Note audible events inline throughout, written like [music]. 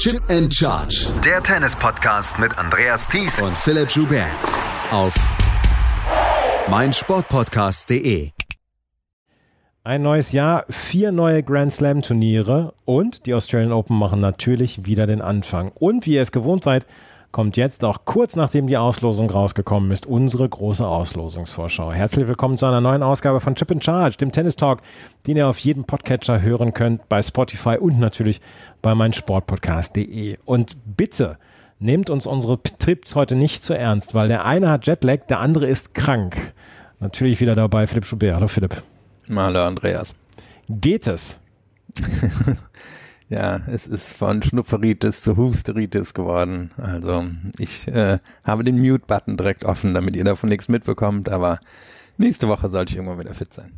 Chip and Charge. Der Tennis-Podcast mit Andreas Thies und Philipp Joubert. Auf meinsportpodcast.de. Ein neues Jahr, vier neue Grand Slam Turniere und die Australian Open machen natürlich wieder den Anfang. Und wie ihr es gewohnt seid, kommt jetzt auch kurz nachdem die Auslosung rausgekommen ist, unsere große Auslosungsvorschau. Herzlich willkommen zu einer neuen Ausgabe von Chip in Charge, dem Tennis Talk, den ihr auf jedem Podcatcher hören könnt, bei Spotify und natürlich bei meinsportpodcast.de. Und bitte nehmt uns unsere Trips heute nicht zu ernst, weil der eine hat Jetlag, der andere ist krank. Natürlich wieder dabei Philipp Schubert. Hallo Philipp. Hallo Andreas. Geht es? [laughs] Ja, es ist von Schnupferitis zu Husteritis geworden. Also ich äh, habe den Mute-Button direkt offen, damit ihr davon nichts mitbekommt, aber nächste Woche sollte ich irgendwann wieder fit sein.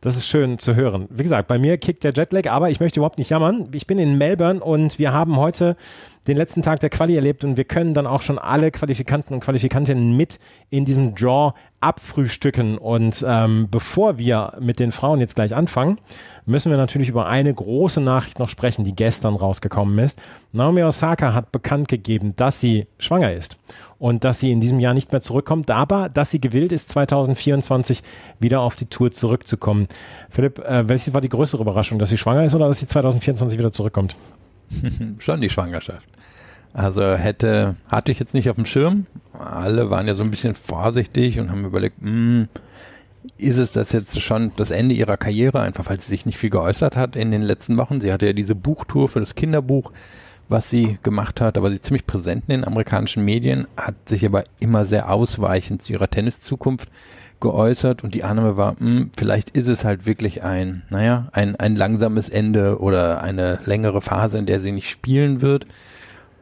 Das ist schön zu hören. Wie gesagt, bei mir kickt der Jetlag, aber ich möchte überhaupt nicht jammern. Ich bin in Melbourne und wir haben heute den letzten Tag der Quali erlebt und wir können dann auch schon alle Qualifikanten und Qualifikantinnen mit in diesem Draw abfrühstücken. Und ähm, bevor wir mit den Frauen jetzt gleich anfangen, müssen wir natürlich über eine große Nachricht noch sprechen, die gestern rausgekommen ist. Naomi Osaka hat bekannt gegeben, dass sie schwanger ist und dass sie in diesem Jahr nicht mehr zurückkommt, aber dass sie gewillt ist, 2024 wieder auf die Tour zurückzukommen. Philipp, äh, welche war die größere Überraschung, dass sie schwanger ist oder dass sie 2024 wieder zurückkommt? [laughs] Schon die Schwangerschaft. Also hätte, hatte ich jetzt nicht auf dem Schirm. Alle waren ja so ein bisschen vorsichtig und haben überlegt, mh, hm, ist es das jetzt schon das Ende ihrer Karriere, einfach weil sie sich nicht viel geäußert hat in den letzten Wochen. Sie hatte ja diese Buchtour für das Kinderbuch, was sie gemacht hat, aber sie ziemlich präsent in den amerikanischen Medien, hat sich aber immer sehr ausweichend zu ihrer Tenniszukunft geäußert und die Annahme war, mh, hm, vielleicht ist es halt wirklich ein, naja, ein, ein langsames Ende oder eine längere Phase, in der sie nicht spielen wird.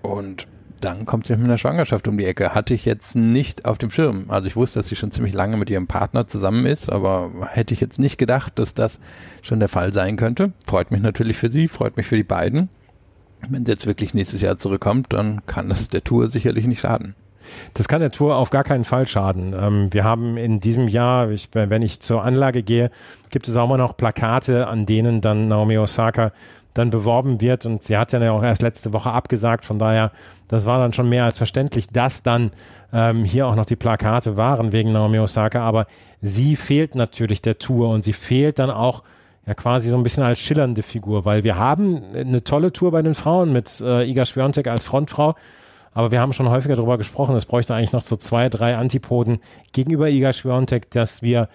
Und dann kommt sie mit einer Schwangerschaft um die Ecke. Hatte ich jetzt nicht auf dem Schirm. Also ich wusste, dass sie schon ziemlich lange mit ihrem Partner zusammen ist, aber hätte ich jetzt nicht gedacht, dass das schon der Fall sein könnte. Freut mich natürlich für sie, freut mich für die beiden. Wenn sie jetzt wirklich nächstes Jahr zurückkommt, dann kann das der Tour sicherlich nicht schaden. Das kann der Tour auf gar keinen Fall schaden. Ähm, wir haben in diesem Jahr, ich, wenn ich zur Anlage gehe, gibt es auch immer noch Plakate, an denen dann Naomi Osaka dann beworben wird. Und sie hat ja auch erst letzte Woche abgesagt. Von daher, das war dann schon mehr als verständlich, dass dann ähm, hier auch noch die Plakate waren wegen Naomi Osaka. Aber sie fehlt natürlich der Tour und sie fehlt dann auch ja quasi so ein bisschen als schillernde Figur, weil wir haben eine tolle Tour bei den Frauen mit äh, Iga Swiatek als Frontfrau. Aber wir haben schon häufiger darüber gesprochen, es bräuchte eigentlich noch so zwei, drei Antipoden gegenüber Iga Swiatek, dass wir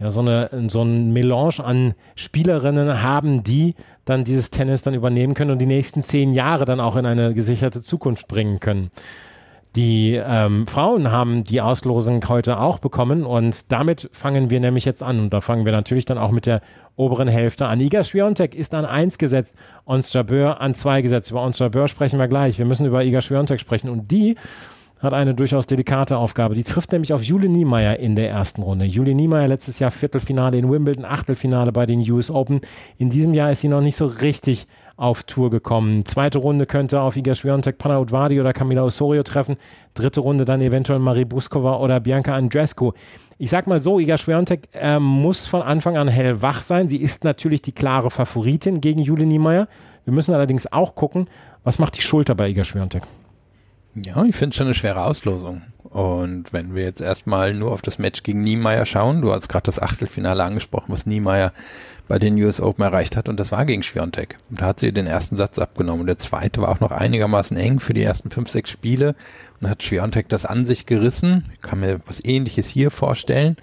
ja, so, eine, so ein Melange an Spielerinnen haben, die dann dieses Tennis dann übernehmen können und die nächsten zehn Jahre dann auch in eine gesicherte Zukunft bringen können. Die ähm, Frauen haben die Auslosung heute auch bekommen und damit fangen wir nämlich jetzt an. Und da fangen wir natürlich dann auch mit der oberen Hälfte an. Iga Swiatek ist an eins gesetzt, Ons Jabeur an zwei gesetzt. Über Ons Jabeur sprechen wir gleich. Wir müssen über Iga Swiatek sprechen. Und die hat eine durchaus delikate Aufgabe. Die trifft nämlich auf Jule Niemeyer in der ersten Runde. Jule Niemeyer letztes Jahr Viertelfinale in Wimbledon, Achtelfinale bei den US Open. In diesem Jahr ist sie noch nicht so richtig auf Tour gekommen. Zweite Runde könnte auf Iga Swiatek, Panna Udvadi oder Camila Osorio treffen. Dritte Runde dann eventuell Marie Buskova oder Bianca Andrescu. Ich sag mal so, Iga Swiatek äh, muss von Anfang an hellwach sein. Sie ist natürlich die klare Favoritin gegen Jule Niemeyer. Wir müssen allerdings auch gucken, was macht die Schulter bei Iga Swiatek? Ja, ich finde es schon eine schwere Auslosung. Und wenn wir jetzt erstmal nur auf das Match gegen Niemeyer schauen, du hast gerade das Achtelfinale angesprochen, was Niemeyer bei den US Open erreicht hat und das war gegen Schwiontek. Und da hat sie den ersten Satz abgenommen. Der zweite war auch noch einigermaßen eng für die ersten fünf, sechs Spiele und hat Schwiontek das an sich gerissen. Ich kann mir was ähnliches hier vorstellen.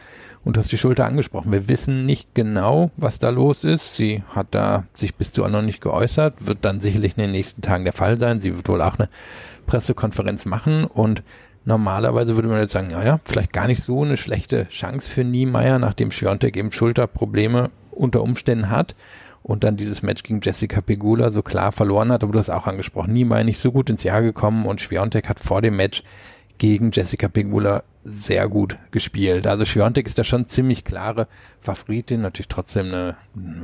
Und du hast die Schulter angesprochen. Wir wissen nicht genau, was da los ist. Sie hat da sich bis zu noch nicht geäußert, wird dann sicherlich in den nächsten Tagen der Fall sein. Sie wird wohl auch eine Pressekonferenz machen und Normalerweise würde man jetzt sagen, naja, vielleicht gar nicht so eine schlechte Chance für Niemeyer, nachdem Schwiontek eben Schulterprobleme unter Umständen hat und dann dieses Match gegen Jessica Pegula so klar verloren hat, aber du hast auch angesprochen, Niemeyer nicht so gut ins Jahr gekommen und Schwiontek hat vor dem Match gegen Jessica Pegula sehr gut gespielt. Also Schwiontek ist da schon ziemlich klare Favoritin, natürlich trotzdem eine,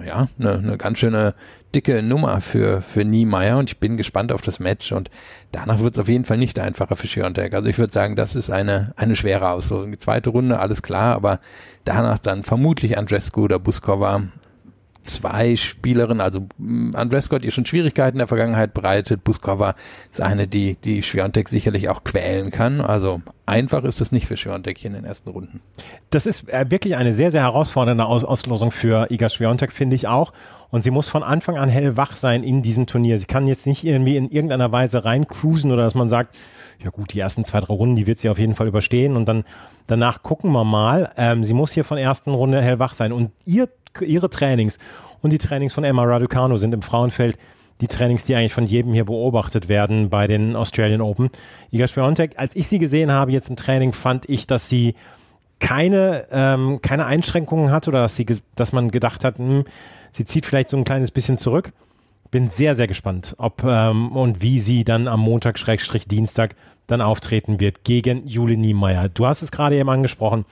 ja, eine, eine ganz schöne dicke Nummer für, für Niemeyer und ich bin gespannt auf das Match und danach wird es auf jeden Fall nicht einfacher für Schwiontek. Also ich würde sagen, das ist eine, eine schwere Auslosung. Die zweite Runde, alles klar, aber danach dann vermutlich Andrescu oder Buskova zwei Spielerinnen, also mm, Andresko hat ihr schon Schwierigkeiten in der Vergangenheit bereitet. Buskova ist eine, die, die Schwiontek sicherlich auch quälen kann. Also einfach ist es nicht für Schwiontek hier in den ersten Runden. Das ist äh, wirklich eine sehr, sehr herausfordernde Aus Auslosung für Iga Schwiontek, finde ich auch. Und sie muss von Anfang an hellwach sein in diesem Turnier. Sie kann jetzt nicht irgendwie in irgendeiner Weise reincruisen oder dass man sagt, ja gut, die ersten zwei, drei Runden, die wird sie auf jeden Fall überstehen und dann danach gucken wir mal. Ähm, sie muss hier von ersten Runde hellwach sein und ihr, ihre Trainings und die Trainings von Emma Raducano sind im Frauenfeld die Trainings, die eigentlich von jedem hier beobachtet werden bei den Australian Open. Iga Swiatek, als ich sie gesehen habe jetzt im Training, fand ich, dass sie keine, ähm, keine Einschränkungen hat oder dass, sie, dass man gedacht hat, hm, sie zieht vielleicht so ein kleines bisschen zurück. Bin sehr, sehr gespannt, ob ähm, und wie sie dann am Montag, Schrägstrich Dienstag dann auftreten wird gegen Juli Niemeyer. Du hast es gerade eben angesprochen.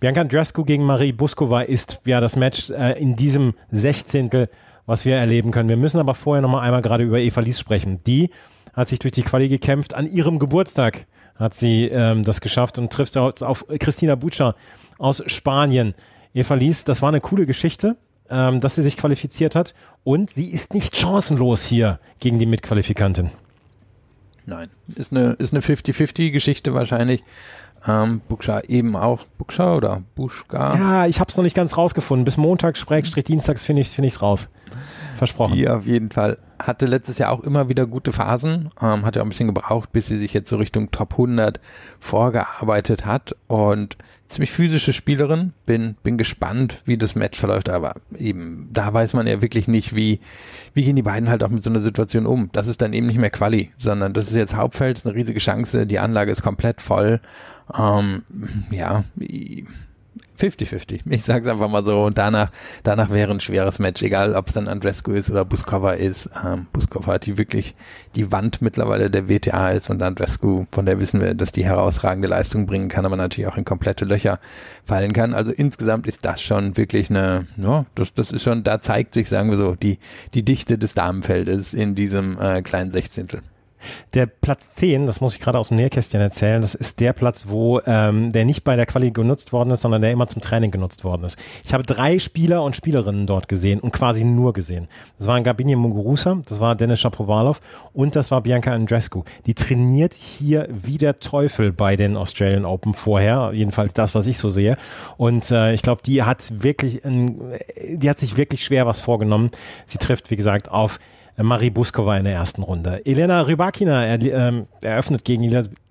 Bianca Andreescu gegen Marie Buskova ist ja das Match äh, in diesem Sechzehntel, was wir erleben können. Wir müssen aber vorher noch mal einmal gerade über Eva Lies sprechen. Die hat sich durch die Quali gekämpft. An ihrem Geburtstag hat sie ähm, das geschafft und trifft auf Christina Butcher aus Spanien. Eva Lies, das war eine coole Geschichte ähm, dass sie sich qualifiziert hat. Und sie ist nicht chancenlos hier gegen die Mitqualifikantin. Nein, ist eine, ist eine 50-50-Geschichte wahrscheinlich. Ähm, Buksha eben auch. Buksha oder Buschka? Ja, ich habe es noch nicht ganz rausgefunden. Bis Montag, Schrägstrich, Dienstags finde ich es find raus. Versprochen. Die auf jeden Fall. Hatte letztes Jahr auch immer wieder gute Phasen. Ähm, hat ja auch ein bisschen gebraucht, bis sie sich jetzt so Richtung Top 100 vorgearbeitet hat. Und ziemlich physische Spielerin. Bin, bin gespannt, wie das Match verläuft, aber eben, da weiß man ja wirklich nicht, wie, wie gehen die beiden halt auch mit so einer Situation um. Das ist dann eben nicht mehr Quali, sondern das ist jetzt Hauptfeld, ist eine riesige Chance, die Anlage ist komplett voll. Ähm, ja, 50-50. Ich sage es einfach mal so. Und danach, danach wäre ein schweres Match, egal ob es dann Andrescu ist oder Buskova ist. Ähm, Buskova hat die wirklich die Wand mittlerweile der WTA ist und Andrescu, von der wissen wir, dass die herausragende Leistung bringen kann, aber natürlich auch in komplette Löcher fallen kann. Also insgesamt ist das schon wirklich eine, ja, das, das ist schon, da zeigt sich, sagen wir so, die, die Dichte des Damenfeldes in diesem äh, kleinen Sechzehntel. Der Platz 10, das muss ich gerade aus dem Nähkästchen erzählen, das ist der Platz, wo ähm, der nicht bei der Quali genutzt worden ist, sondern der immer zum Training genutzt worden ist. Ich habe drei Spieler und Spielerinnen dort gesehen und quasi nur gesehen. Das waren Gabini Muguruza, das war Dennis Shapovalov und das war Bianca Andrescu. Die trainiert hier wie der Teufel bei den Australian Open vorher, jedenfalls das, was ich so sehe. Und äh, ich glaube, die hat wirklich, ein, die hat sich wirklich schwer was vorgenommen. Sie trifft, wie gesagt, auf Marie Buskova in der ersten Runde. Elena Rybakina er, ähm, eröffnet gegen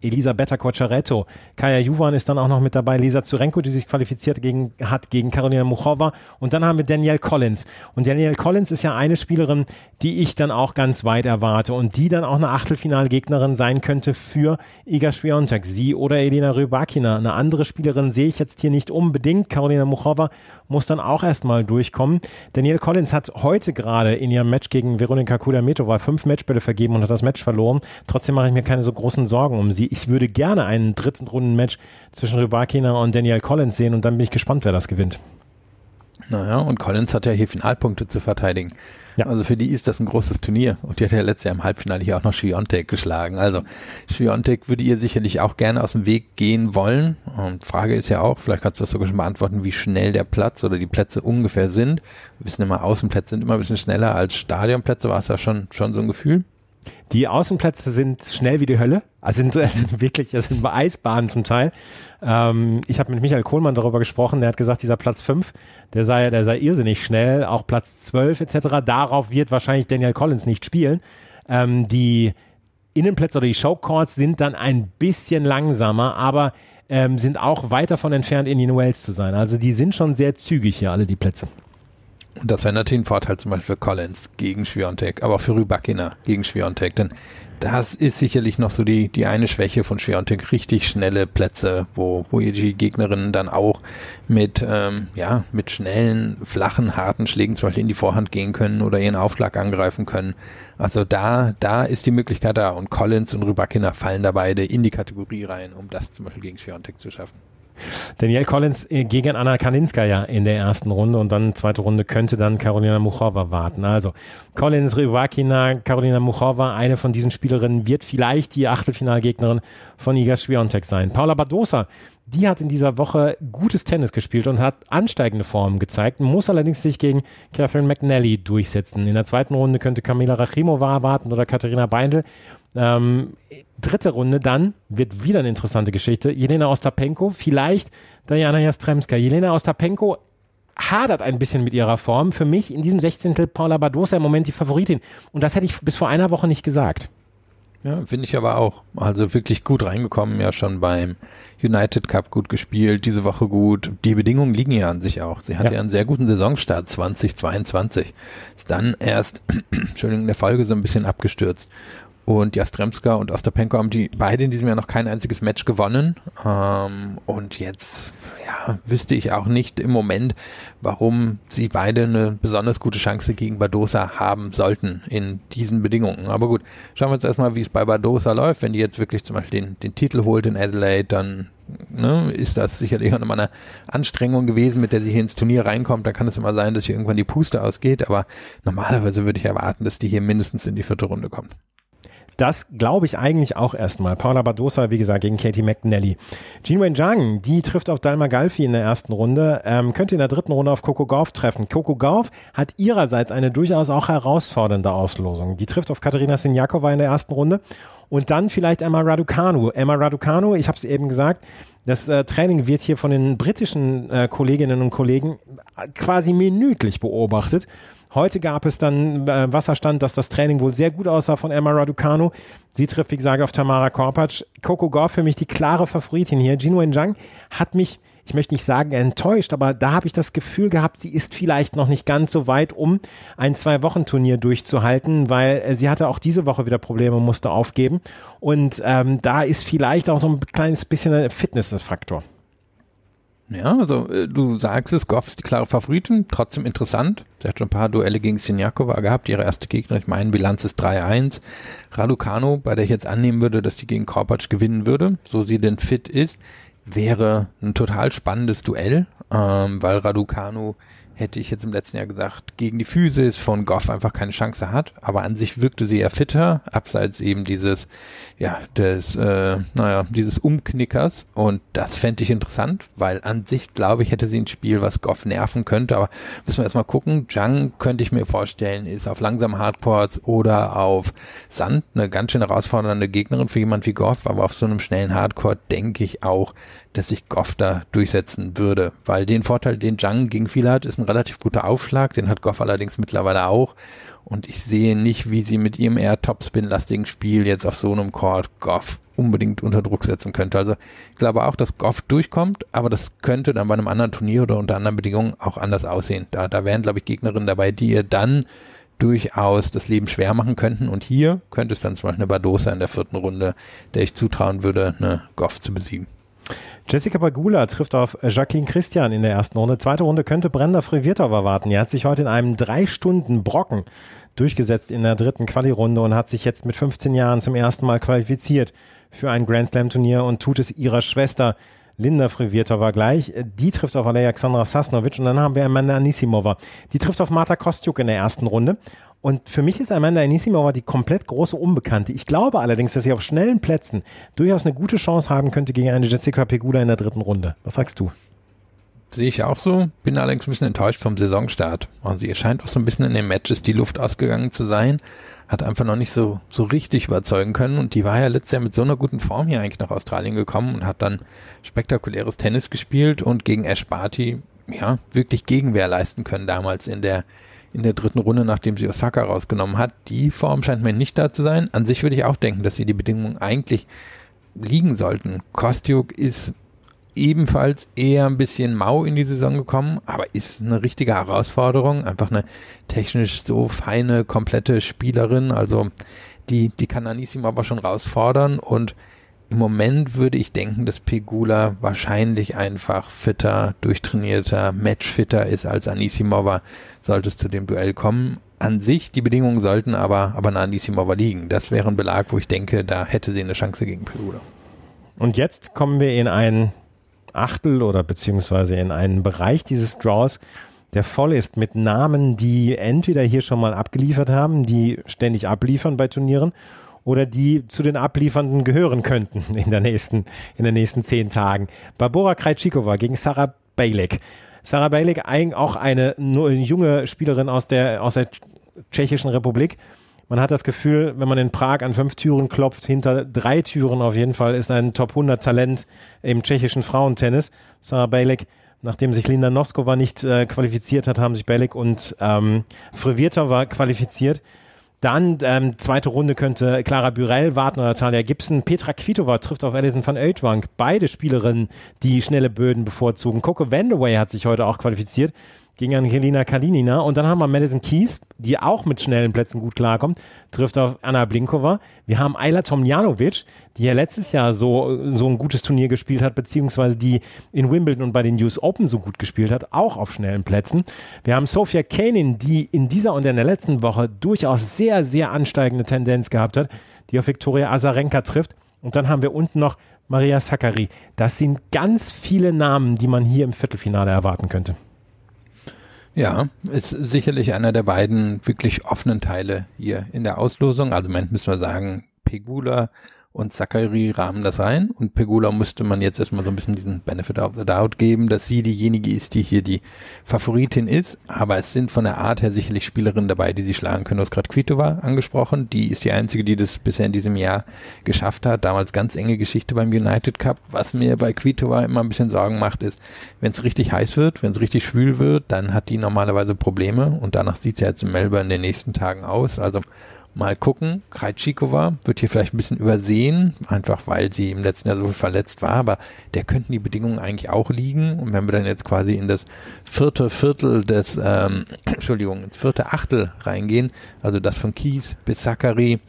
Elisabetta Cocciaretto. Kaya Juvan ist dann auch noch mit dabei. Lisa Zurenko, die sich qualifiziert gegen, hat gegen Karolina Muchova. Und dann haben wir Danielle Collins. Und Danielle Collins ist ja eine Spielerin, die ich dann auch ganz weit erwarte und die dann auch eine Achtelfinalgegnerin sein könnte für Iga Swiatek. Sie oder Elena Rybakina. Eine andere Spielerin sehe ich jetzt hier nicht unbedingt. Karolina Muchova muss dann auch erstmal durchkommen. Danielle Collins hat heute gerade in ihrem Match gegen Veronika Kudametova fünf Matchbälle vergeben und hat das Match verloren. Trotzdem mache ich mir keine so großen Sorgen um sie ich würde gerne einen dritten Runden-Match zwischen Rybakina und Daniel Collins sehen und dann bin ich gespannt, wer das gewinnt. Naja, und Collins hat ja hier Finalpunkte zu verteidigen. Ja. Also für die ist das ein großes Turnier. Und die hat ja letztes Jahr im Halbfinale hier auch noch Schwiontek geschlagen. Also Schwiontek würde ihr sicherlich auch gerne aus dem Weg gehen wollen. Und Frage ist ja auch, vielleicht kannst du das sogar schon beantworten, wie schnell der Platz oder die Plätze ungefähr sind. Wir wissen immer, Außenplätze sind immer ein bisschen schneller als Stadionplätze. War es ja schon, schon so ein Gefühl? Die Außenplätze sind schnell wie die Hölle. Also sind, [laughs] sind wirklich, das sind Eisbahnen zum Teil. Ähm, ich habe mit Michael Kohlmann darüber gesprochen, der hat gesagt, dieser Platz 5, der sei, der sei irrsinnig schnell, auch Platz 12 etc. Darauf wird wahrscheinlich Daniel Collins nicht spielen. Ähm, die Innenplätze oder die Showcourts sind dann ein bisschen langsamer, aber ähm, sind auch weit davon entfernt, Indian Wells zu sein. Also die sind schon sehr zügig hier, alle die Plätze. Und das wäre natürlich ein Vorteil zum Beispiel für Collins gegen Schwiontek, aber auch für Rybakina gegen Schwiontek, denn das ist sicherlich noch so die, die eine Schwäche von Schwiontek, richtig schnelle Plätze, wo, wo die Gegnerinnen dann auch mit, ähm, ja, mit schnellen, flachen, harten Schlägen zum Beispiel in die Vorhand gehen können oder ihren Aufschlag angreifen können. Also da, da ist die Möglichkeit da und Collins und Rybakina fallen da beide in die Kategorie rein, um das zum Beispiel gegen Schwiontek zu schaffen. Danielle Collins äh, gegen Anna Kaninskaya in der ersten Runde und dann zweite Runde könnte dann Karolina Muchova warten. Also Collins, Rybakina, Karolina Muchova, eine von diesen Spielerinnen wird vielleicht die Achtelfinalgegnerin von Iga Swiatek sein. Paula Badosa die hat in dieser Woche gutes Tennis gespielt und hat ansteigende Formen gezeigt, muss allerdings sich gegen Catherine McNally durchsetzen. In der zweiten Runde könnte Kamila Rachimova warten oder Katharina Beindl. Ähm, dritte Runde dann wird wieder eine interessante Geschichte. Jelena Ostapenko, vielleicht Diana Jastremska. Jelena Ostapenko hadert ein bisschen mit ihrer Form. Für mich in diesem 16. Paula Badosa im Moment die Favoritin. Und das hätte ich bis vor einer Woche nicht gesagt. Ja, finde ich aber auch. Also wirklich gut reingekommen, ja schon beim United Cup gut gespielt, diese Woche gut. Die Bedingungen liegen ja an sich auch. Sie hatte ja, ja einen sehr guten Saisonstart 2022. Ist dann erst, [clears throat] Entschuldigung, in der Folge so ein bisschen abgestürzt. Und Jastremska und Ostapenko haben die beide in diesem Jahr noch kein einziges Match gewonnen. Ähm, und jetzt, ja, wüsste ich auch nicht im Moment, warum sie beide eine besonders gute Chance gegen Badosa haben sollten in diesen Bedingungen. Aber gut, schauen wir uns erstmal, wie es bei Badosa läuft. Wenn die jetzt wirklich zum Beispiel den, den Titel holt in Adelaide, dann ne, ist das sicherlich auch nochmal eine Anstrengung gewesen, mit der sie hier ins Turnier reinkommt. Da kann es immer sein, dass hier irgendwann die Puste ausgeht. Aber normalerweise würde ich erwarten, dass die hier mindestens in die vierte Runde kommt. Das glaube ich eigentlich auch erstmal. Paula Badosa, wie gesagt, gegen Katie McNally. Jinwen Zhang, die trifft auf Dalma Galfi in der ersten Runde, ähm, könnte in der dritten Runde auf Coco Gauff treffen. Coco Gauff hat ihrerseits eine durchaus auch herausfordernde Auslosung. Die trifft auf Katharina Sinjakova in der ersten Runde und dann vielleicht Emma Raducanu. Emma Raducanu, ich habe es eben gesagt, das äh, Training wird hier von den britischen äh, Kolleginnen und Kollegen quasi minütlich beobachtet Heute gab es dann äh, Wasserstand, dass das Training wohl sehr gut aussah von Emma Raducanu. Sie trifft, wie gesagt, auf Tamara Korpatsch. Coco Gauff für mich die klare Favoritin hier. Jin Wenjang hat mich ich möchte nicht sagen enttäuscht, aber da habe ich das Gefühl gehabt, sie ist vielleicht noch nicht ganz so weit, um ein Zwei-Wochen-Turnier durchzuhalten, weil äh, sie hatte auch diese Woche wieder Probleme, musste aufgeben. Und ähm, da ist vielleicht auch so ein kleines bisschen ein Fitnessfaktor. Ja, also äh, du sagst es, Goff ist die klare Favoritin, trotzdem interessant. Sie hat schon ein paar Duelle gegen Sinjakova gehabt, ihre erste Gegner. Ich meine, Bilanz ist 3-1. Raducano, bei der ich jetzt annehmen würde, dass die gegen Korpatsch gewinnen würde, so sie denn fit ist, wäre ein total spannendes Duell, ähm, weil Raducano hätte ich jetzt im letzten Jahr gesagt, gegen die Physis von Goff einfach keine Chance hat. Aber an sich wirkte sie eher fitter, abseits eben dieses, ja, des, äh, naja, dieses Umknickers. Und das fände ich interessant, weil an sich, glaube ich, hätte sie ein Spiel, was Goff nerven könnte. Aber müssen wir erstmal gucken. Jung könnte ich mir vorstellen, ist auf langsamen Hardcourts oder auf Sand eine ganz schön herausfordernde Gegnerin für jemand wie Goff. Aber auf so einem schnellen Hardcore denke ich auch, dass sich Goff da durchsetzen würde. Weil den Vorteil, den Jung gegen viele hat, ist ein relativ guter Aufschlag. Den hat Goff allerdings mittlerweile auch. Und ich sehe nicht, wie sie mit ihrem eher Topspin-lastigen Spiel jetzt auf so einem Court Goff unbedingt unter Druck setzen könnte. Also ich glaube auch, dass Goff durchkommt, aber das könnte dann bei einem anderen Turnier oder unter anderen Bedingungen auch anders aussehen. Da, da wären, glaube ich, Gegnerinnen dabei, die ihr dann durchaus das Leben schwer machen könnten. Und hier könnte es dann zum Beispiel eine Badosa in der vierten Runde, der ich zutrauen würde, eine Goff zu besiegen. Jessica Bagula trifft auf Jacqueline Christian in der ersten Runde. Zweite Runde könnte Brenda Frivirtova warten. Er hat sich heute in einem drei Stunden Brocken durchgesetzt in der dritten Quali-Runde und hat sich jetzt mit 15 Jahren zum ersten Mal qualifiziert für ein Grand Slam Turnier und tut es ihrer Schwester Linda Frivirtova gleich. Die trifft auf Alexandra Sasnovic und dann haben wir Amanda Anisimova. Die trifft auf Marta Kostjuk in der ersten Runde. Und für mich ist Amanda Anisimova die komplett große Unbekannte. Ich glaube allerdings, dass sie auf schnellen Plätzen durchaus eine gute Chance haben könnte gegen eine Jessica Pegula in der dritten Runde. Was sagst du? Sehe ich auch so. Bin allerdings ein bisschen enttäuscht vom Saisonstart. Also ihr scheint auch so ein bisschen in den Matches die Luft ausgegangen zu sein. Hat einfach noch nicht so, so richtig überzeugen können. Und die war ja letztes Jahr mit so einer guten Form hier eigentlich nach Australien gekommen und hat dann spektakuläres Tennis gespielt und gegen Ash Barty, ja, wirklich Gegenwehr leisten können damals in der in der dritten Runde, nachdem sie Osaka rausgenommen hat. Die Form scheint mir nicht da zu sein. An sich würde ich auch denken, dass sie die Bedingungen eigentlich liegen sollten. Kostjuk ist ebenfalls eher ein bisschen mau in die Saison gekommen, aber ist eine richtige Herausforderung. Einfach eine technisch so feine, komplette Spielerin. Also die, die kann Anisim aber schon rausfordern und im Moment würde ich denken, dass Pegula wahrscheinlich einfach fitter, durchtrainierter, matchfitter ist als Anisimova, sollte es zu dem Duell kommen. An sich, die Bedingungen sollten aber, aber an Anisimova liegen. Das wäre ein Belag, wo ich denke, da hätte sie eine Chance gegen Pegula. Und jetzt kommen wir in ein Achtel oder beziehungsweise in einen Bereich dieses Draws, der voll ist mit Namen, die entweder hier schon mal abgeliefert haben, die ständig abliefern bei Turnieren oder die zu den Abliefernden gehören könnten in der nächsten, in den nächsten zehn Tagen. Barbora Krajcikova gegen Sarah Bejlek. Sarah Bejlek, auch eine junge Spielerin aus der, aus der Tschechischen Republik. Man hat das Gefühl, wenn man in Prag an fünf Türen klopft, hinter drei Türen auf jeden Fall ist ein Top 100 Talent im tschechischen Frauentennis. Sarah Bejlek Nachdem sich Linda Noskova nicht äh, qualifiziert hat, haben sich Belik und ähm, Frivirtova qualifiziert. Dann ähm, zweite Runde könnte Clara Burell warten oder Talia Gibson. Petra Kvitova trifft auf Alison van Oudtwank. Beide Spielerinnen, die schnelle Böden bevorzugen. Coco Vandaway hat sich heute auch qualifiziert gegen Angelina Kalinina. Und dann haben wir Madison Keys, die auch mit schnellen Plätzen gut klarkommt, trifft auf Anna Blinkova. Wir haben Ayla Tomjanovic, die ja letztes Jahr so, so ein gutes Turnier gespielt hat, beziehungsweise die in Wimbledon und bei den US Open so gut gespielt hat, auch auf schnellen Plätzen. Wir haben Sophia Kanin, die in dieser und in der letzten Woche durchaus sehr, sehr ansteigende Tendenz gehabt hat, die auf Viktoria Azarenka trifft. Und dann haben wir unten noch Maria Sakkari. Das sind ganz viele Namen, die man hier im Viertelfinale erwarten könnte. Ja, ist sicherlich einer der beiden wirklich offenen Teile hier in der Auslosung. Also im Moment müssen wir sagen, Pegula und Zachary rahmen das rein und Pegula müsste man jetzt erstmal so ein bisschen diesen Benefit of the Doubt geben, dass sie diejenige ist, die hier die Favoritin ist, aber es sind von der Art her sicherlich Spielerinnen dabei, die sie schlagen können. Du hast gerade Kvitova angesprochen, die ist die einzige, die das bisher in diesem Jahr geschafft hat. Damals ganz enge Geschichte beim United Cup. Was mir bei Kvitova immer ein bisschen Sorgen macht, ist, wenn es richtig heiß wird, wenn es richtig schwül wird, dann hat die normalerweise Probleme und danach sieht es ja jetzt in Melbourne in den nächsten Tagen aus. Also Mal gucken. Krajcikova wird hier vielleicht ein bisschen übersehen, einfach weil sie im letzten Jahr so verletzt war, aber der könnten die Bedingungen eigentlich auch liegen. Und wenn wir dann jetzt quasi in das vierte Viertel des, ähm, [clears throat] Entschuldigung, ins vierte Achtel reingehen, also das von Kies bis Zachary,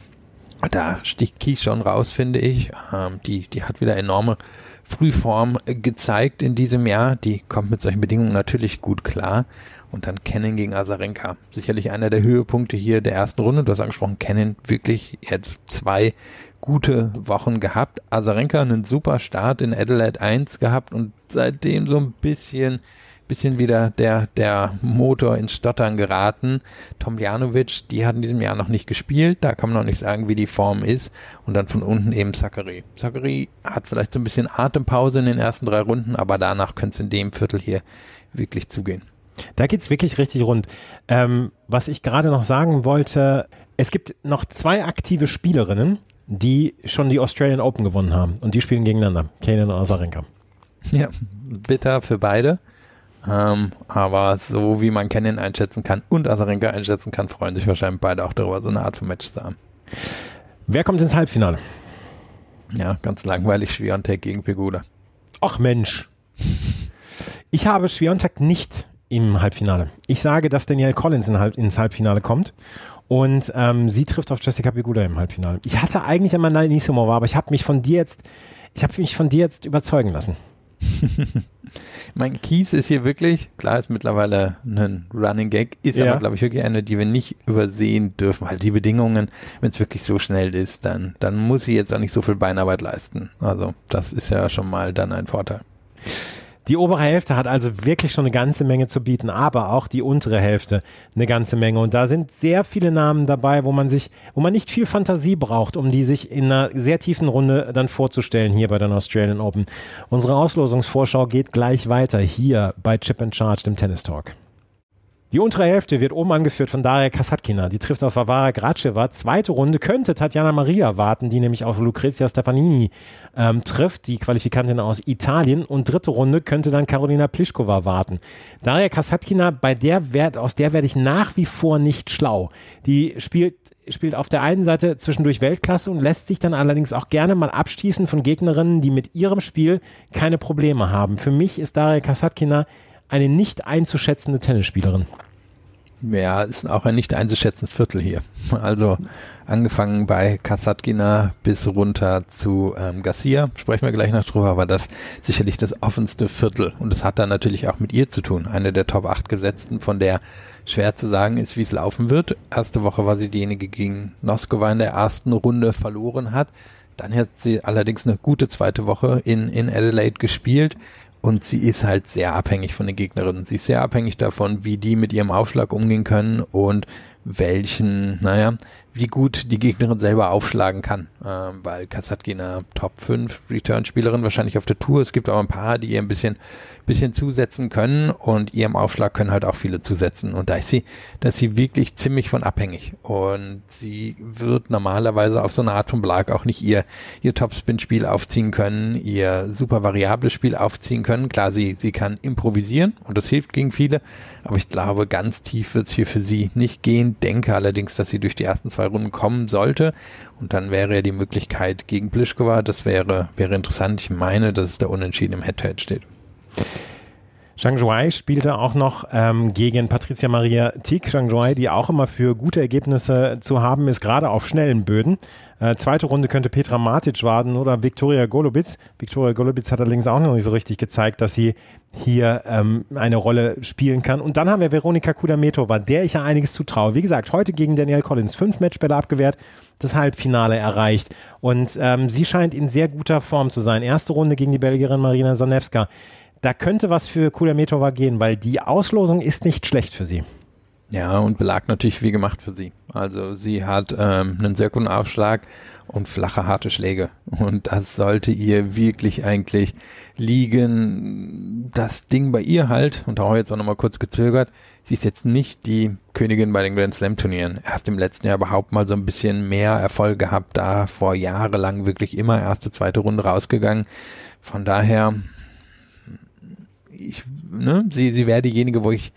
da sticht Kies schon raus, finde ich. Ähm, die, die hat wieder enorme Frühform gezeigt in diesem Jahr. Die kommt mit solchen Bedingungen natürlich gut klar. Und dann Kennen gegen Azarenka. Sicherlich einer der Höhepunkte hier der ersten Runde. Du hast angesprochen, Kennen wirklich jetzt zwei gute Wochen gehabt. Azarenka einen super Start in Adelaide 1 gehabt und seitdem so ein bisschen bisschen wieder der, der Motor ins Stottern geraten. Tomljanovic, die hat in diesem Jahr noch nicht gespielt, da kann man noch nicht sagen, wie die Form ist. Und dann von unten eben Zachary. Zachary hat vielleicht so ein bisschen Atempause in den ersten drei Runden, aber danach könnte es in dem Viertel hier wirklich zugehen. Da geht's wirklich richtig rund. Ähm, was ich gerade noch sagen wollte, es gibt noch zwei aktive Spielerinnen, die schon die Australian Open gewonnen haben. Und die spielen gegeneinander. Kanan und Azarenka. Ja, bitter für beide. Ähm, aber so wie man Kennen einschätzen kann und Azarenka einschätzen kann, freuen sich wahrscheinlich beide auch darüber, so eine Art von Match zu haben. Wer kommt ins Halbfinale? Ja, ganz langweilig, Schwiontek gegen Pegula. Ach Mensch. Ich habe Schwiontek nicht im Halbfinale. Ich sage, dass Danielle Collins in Halb, ins Halbfinale kommt und ähm, sie trifft auf Jessica Pegula im Halbfinale. Ich hatte eigentlich einmal Nanisimo, aber ich habe mich von dir jetzt, ich habe mich von dir jetzt überzeugen lassen. [laughs] mein Kies ist hier wirklich, klar ist mittlerweile ein Running Gag, ist ja. aber glaube ich wirklich eine, die wir nicht übersehen dürfen, weil die Bedingungen, wenn es wirklich so schnell ist, dann, dann muss sie jetzt auch nicht so viel Beinarbeit leisten. Also das ist ja schon mal dann ein Vorteil. Die obere Hälfte hat also wirklich schon eine ganze Menge zu bieten, aber auch die untere Hälfte eine ganze Menge. Und da sind sehr viele Namen dabei, wo man sich, wo man nicht viel Fantasie braucht, um die sich in einer sehr tiefen Runde dann vorzustellen hier bei den Australian Open. Unsere Auslosungsvorschau geht gleich weiter hier bei Chip and Charge, dem Tennis Talk. Die untere Hälfte wird oben angeführt von Daria Kasatkina. Die trifft auf Vavara Graceva. Zweite Runde könnte Tatjana Maria warten, die nämlich auf Lucrezia Stefanini ähm, trifft, die Qualifikantin aus Italien. Und dritte Runde könnte dann Karolina Pliskova warten. Daria Kasatkina, bei der werd, aus der werde ich nach wie vor nicht schlau. Die spielt spielt auf der einen Seite zwischendurch Weltklasse und lässt sich dann allerdings auch gerne mal abschießen von Gegnerinnen, die mit ihrem Spiel keine Probleme haben. Für mich ist Daria Kasatkina eine nicht einzuschätzende Tennisspielerin. Ja, ist auch ein nicht einzuschätzendes Viertel hier. Also angefangen bei Kasatkina bis runter zu ähm, Garcia, sprechen wir gleich noch drüber, aber das sicherlich das offenste Viertel. Und das hat dann natürlich auch mit ihr zu tun. Eine der Top 8 Gesetzten, von der schwer zu sagen ist, wie es laufen wird. Erste Woche war sie diejenige gegen Noskova in der ersten Runde verloren hat. Dann hat sie allerdings eine gute zweite Woche in, in Adelaide gespielt Und sie ist halt sehr abhängig von den Gegnerinnen. Sie ist sehr abhängig davon, wie die mit ihrem Aufschlag umgehen können und welchen, naja, wie gut die Gegnerin selber aufschlagen kann. Ähm, weil Kasatkina Top 5 Return-Spielerin wahrscheinlich auf der Tour. Es gibt aber ein paar, die ihr ein bisschen bisschen zusetzen können und ihrem Aufschlag können halt auch viele zusetzen. Und da ist sie, da ist sie wirklich ziemlich von abhängig. Und sie wird normalerweise auf so eine Art von Blag auch nicht ihr, ihr Topspin-Spiel aufziehen können, ihr super variables Spiel aufziehen können. Klar, sie, sie kann improvisieren und das hilft gegen viele, aber ich glaube, ganz tief wird es hier für sie nicht gehen. Denke allerdings, dass sie durch die ersten zwei Runden kommen sollte. Und dann wäre ja die Möglichkeit gegen Plischkova, das wäre, wäre interessant. Ich meine, dass es da unentschieden im Head-to-Head -Head steht. Zhang Zhuai spielte auch noch ähm, gegen Patricia Maria Tick. Zhang Zhuai, die auch immer für gute Ergebnisse zu haben ist, gerade auf schnellen Böden. Äh, zweite Runde könnte Petra Matic warten oder Viktoria Golubitz. Viktoria Golubitz hat allerdings auch noch nicht so richtig gezeigt, dass sie hier ähm, eine Rolle spielen kann. Und dann haben wir Veronika Kudametova, der ich ja einiges zutraue. Wie gesagt, heute gegen Danielle Collins fünf Matchbälle abgewehrt, das Halbfinale erreicht. Und ähm, sie scheint in sehr guter Form zu sein. Erste Runde gegen die Belgierin Marina Zanevska da könnte was für Kudametova gehen, weil die Auslosung ist nicht schlecht für sie. Ja, und Belag natürlich wie gemacht für sie. Also sie hat ähm, einen sehr guten Aufschlag und flache, harte Schläge. Und das sollte ihr wirklich eigentlich liegen. Das Ding bei ihr halt, und ich jetzt auch nochmal kurz gezögert, sie ist jetzt nicht die Königin bei den Grand Slam Turnieren. Erst im letzten Jahr überhaupt mal so ein bisschen mehr Erfolg gehabt, da vor jahrelang wirklich immer erste, zweite Runde rausgegangen. Von daher, ich, ne, sie, sie wäre diejenige, wo ich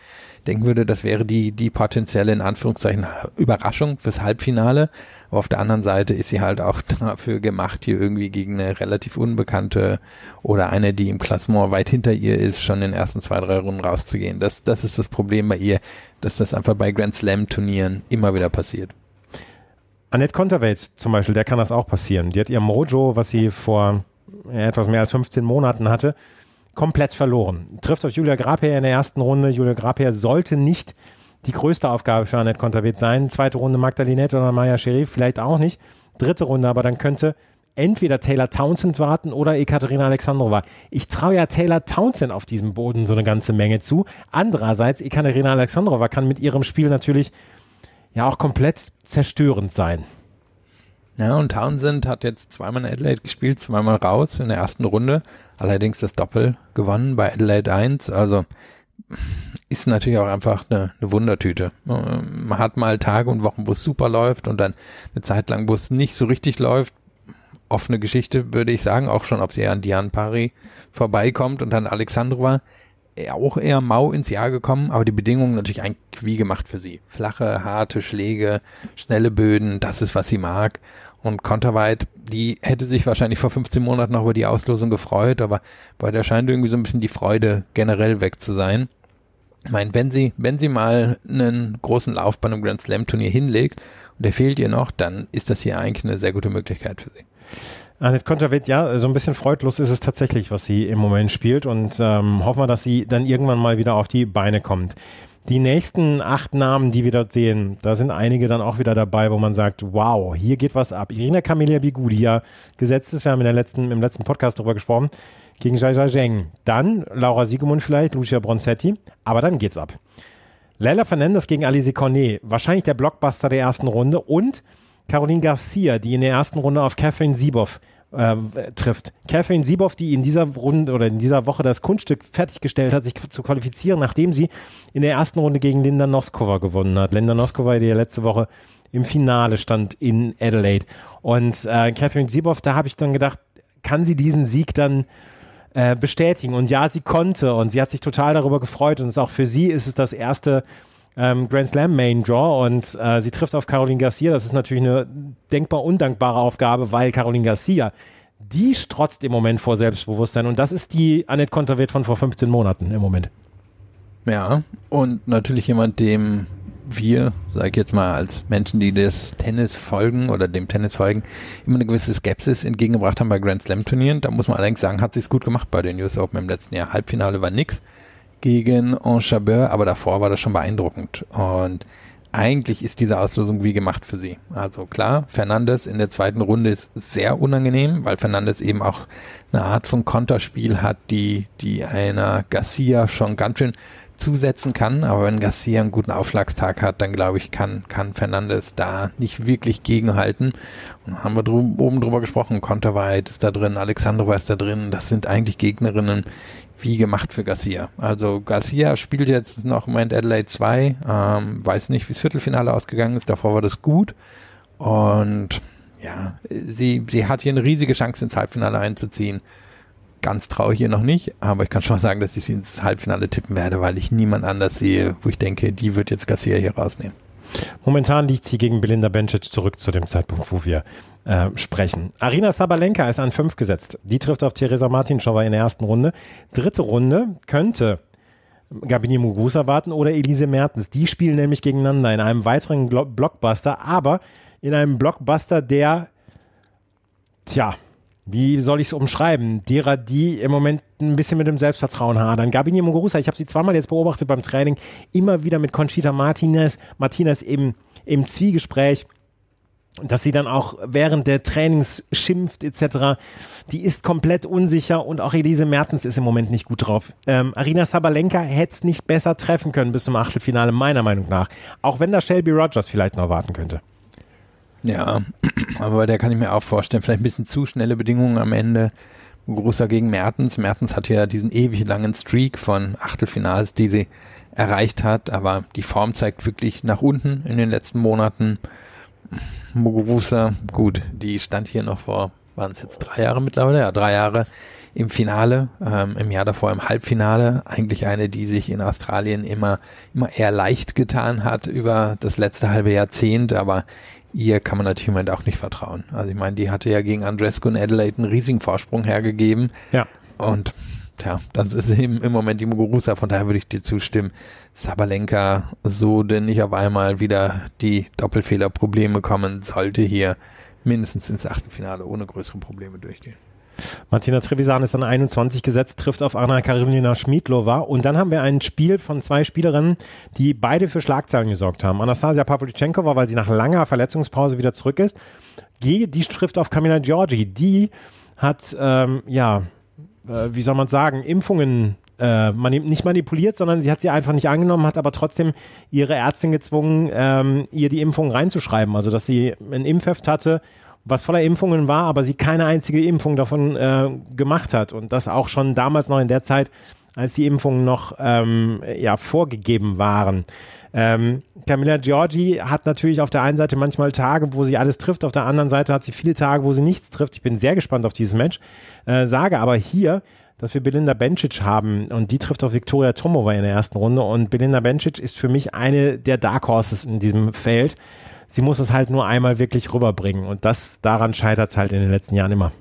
denken würde, das wäre die, die potenzielle, in Anführungszeichen, Überraschung fürs Halbfinale. Aber auf der anderen Seite ist sie halt auch [laughs] dafür gemacht, hier irgendwie gegen eine relativ unbekannte oder eine, die im Klassement weit hinter ihr ist, schon in den ersten zwei, drei Runden rauszugehen. Das, das ist das Problem bei ihr, dass das einfach bei Grand Slam Turnieren immer wieder passiert. Annette Konterweit zum Beispiel, der kann das auch passieren. Die hat ihr Mojo, was sie vor etwas mehr als 15 Monaten hatte, komplett verloren. Trifft auf Julia Graper in der ersten Runde. Julia Graper sollte nicht die größte Aufgabe für Annette Konterweht sein. Zweite Runde Magdalinette oder Maya Sherif vielleicht auch nicht. Dritte Runde, aber dann könnte entweder Taylor Townsend warten oder Ekaterina Alexandrova. Ich traue ja Taylor Townsend auf diesem Boden so eine ganze Menge zu. Andererseits, Ekaterina Alexandrova kann mit ihrem Spiel natürlich ja auch komplett zerstörend sein. Ja, und Townsend hat jetzt zweimal in Adelaide gespielt, zweimal raus in der ersten Runde. Allerdings das Doppel gewonnen bei Adelaide 1. Also ist natürlich auch einfach eine, eine Wundertüte. Man hat mal Tage und Wochen, wo es super läuft und dann eine Zeit lang, wo es nicht so richtig läuft. Offene Geschichte würde ich sagen, auch schon, ob sie an Diane Pari vorbeikommt und dann Alexandrova auch eher mau ins Jahr gekommen, aber die Bedingungen natürlich eigentlich wie gemacht für sie. Flache, harte Schläge, schnelle Böden, das ist, was sie mag. Und Konterweit, die hätte sich wahrscheinlich vor 15 Monaten noch über die Auslosung gefreut, aber bei der scheint irgendwie so ein bisschen die Freude generell weg zu sein. Ich meine, wenn sie, wenn sie mal einen großen Lauf bei einem Grand Slam Turnier hinlegt und der fehlt ihr noch, dann ist das hier eigentlich eine sehr gute Möglichkeit für sie. Annette Konterweit, ja, so ein bisschen freudlos ist es tatsächlich, was sie im Moment spielt und ähm, hoffen wir, dass sie dann irgendwann mal wieder auf die Beine kommt. Die nächsten acht Namen, die wir dort sehen, da sind einige dann auch wieder dabei, wo man sagt, wow, hier geht was ab. Irina Camelia Bigu, die ja gesetzt ist, wir haben in der letzten, im letzten Podcast darüber gesprochen, gegen Zhai Zheng. Dann Laura Siegemund vielleicht, Lucia Bronzetti, aber dann geht's ab. Leila Fernandes gegen Alice Cornet, wahrscheinlich der Blockbuster der ersten Runde und Caroline Garcia, die in der ersten Runde auf Catherine Sieboff äh, trifft. Catherine Sieboff, die in dieser Runde oder in dieser Woche das Kunststück fertiggestellt hat, sich zu qualifizieren, nachdem sie in der ersten Runde gegen Linda Noskova gewonnen hat. Linda Noskova, die ja letzte Woche im Finale stand in Adelaide. Und äh, Catherine Sieboff, da habe ich dann gedacht, kann sie diesen Sieg dann äh, bestätigen? Und ja, sie konnte und sie hat sich total darüber gefreut und auch für sie ist es das erste ähm, Grand Slam Main Draw und äh, sie trifft auf Caroline Garcia. Das ist natürlich eine denkbar undankbare Aufgabe, weil Caroline Garcia, die strotzt im Moment vor Selbstbewusstsein und das ist die Annette Konterwert von vor 15 Monaten im Moment. Ja, und natürlich jemand, dem wir, sag ich jetzt mal, als Menschen, die das Tennis folgen oder dem Tennis folgen, immer eine gewisse Skepsis entgegengebracht haben bei Grand Slam Turnieren. Da muss man allerdings sagen, hat sie es gut gemacht bei den US Open im letzten Jahr. Halbfinale war nix gegen Enchabeur, aber davor war das schon beeindruckend. Und eigentlich ist diese Auslosung wie gemacht für sie. Also klar, Fernandes in der zweiten Runde ist sehr unangenehm, weil Fernandes eben auch eine Art von Konterspiel hat, die, die einer Garcia schon ganz schön zusetzen kann. Aber wenn Garcia einen guten Aufschlagstag hat, dann glaube ich, kann, kann Fernandes da nicht wirklich gegenhalten. Und haben wir drüben, oben drüber gesprochen. Konterweit ist da drin, Alexandrova ist da drin. Das sind eigentlich Gegnerinnen wie gemacht für Garcia. Also Garcia spielt jetzt noch im Moment Adelaide 2. Ähm, weiß nicht, wie das Viertelfinale ausgegangen ist. Davor war das gut. Und ja, sie, sie hat hier eine riesige Chance ins Halbfinale einzuziehen ganz traue ich ihr noch nicht, aber ich kann schon mal sagen, dass ich sie ins Halbfinale tippen werde, weil ich niemand anders sehe, wo ich denke, die wird jetzt Garcia hier rausnehmen. Momentan liegt sie gegen Belinda Bencic zurück zu dem Zeitpunkt, wo wir äh, sprechen. Arina Sabalenka ist an 5 gesetzt. Die trifft auf Teresa Martinschowa in der ersten Runde. Dritte Runde könnte Gabini Mugusa warten oder Elise Mertens. Die spielen nämlich gegeneinander in einem weiteren Blockbuster, aber in einem Blockbuster, der, tja, wie soll ich es umschreiben, derer, die im Moment ein bisschen mit dem Selbstvertrauen hadern. Gabini Muguruza, ich habe sie zweimal jetzt beobachtet beim Training, immer wieder mit Conchita Martinez, Martinez im, im Zwiegespräch dass sie dann auch während der Trainings schimpft etc. Die ist komplett unsicher und auch Elise Mertens ist im Moment nicht gut drauf. Ähm, Arina Sabalenka hätte es nicht besser treffen können bis zum Achtelfinale, meiner Meinung nach. Auch wenn da Shelby Rogers vielleicht noch warten könnte. Ja, aber der kann ich mir auch vorstellen, vielleicht ein bisschen zu schnelle Bedingungen am Ende. Großer gegen Mertens. Mertens hat ja diesen ewig langen Streak von Achtelfinals, die sie erreicht hat, aber die Form zeigt wirklich nach unten in den letzten Monaten. Muguruza, gut, die stand hier noch vor, waren es jetzt drei Jahre mittlerweile? Ja, drei Jahre im Finale, ähm, im Jahr davor im Halbfinale. Eigentlich eine, die sich in Australien immer, immer eher leicht getan hat über das letzte halbe Jahrzehnt, aber ihr kann man natürlich im Moment auch nicht vertrauen. Also ich meine, die hatte ja gegen Andrescu und Adelaide einen riesigen Vorsprung hergegeben. Ja. Und ja, das ist eben im Moment die Muguruza, von daher würde ich dir zustimmen. Sabalenka, so denn nicht auf einmal wieder die Doppelfehlerprobleme kommen, sollte hier mindestens ins Achtelfinale ohne größere Probleme durchgehen. Martina Trevisan ist an 21 gesetzt, trifft auf Anna Karolina Schmidlova. Und dann haben wir ein Spiel von zwei Spielerinnen, die beide für Schlagzeilen gesorgt haben. Anastasia Pavlyuchenkova, weil sie nach langer Verletzungspause wieder zurück ist. Die, trifft auf Camilla Giorgi. Die hat, ähm, ja, äh, wie soll man sagen, Impfungen äh, nicht manipuliert, sondern sie hat sie einfach nicht angenommen, hat aber trotzdem ihre Ärztin gezwungen, ähm, ihr die Impfung reinzuschreiben. Also, dass sie ein Impfheft hatte was voller Impfungen war, aber sie keine einzige Impfung davon äh, gemacht hat. Und das auch schon damals noch in der Zeit, als die Impfungen noch ähm, ja, vorgegeben waren. Ähm, Camilla Giorgi hat natürlich auf der einen Seite manchmal Tage, wo sie alles trifft, auf der anderen Seite hat sie viele Tage, wo sie nichts trifft. Ich bin sehr gespannt auf dieses Match. Äh, sage aber hier, dass wir Belinda Bencic haben und die trifft auf Viktoria Tomova in der ersten Runde und Belinda Bencic ist für mich eine der Dark Horses in diesem Feld sie muss es halt nur einmal wirklich rüberbringen. Und das, daran scheitert es halt in den letzten Jahren immer.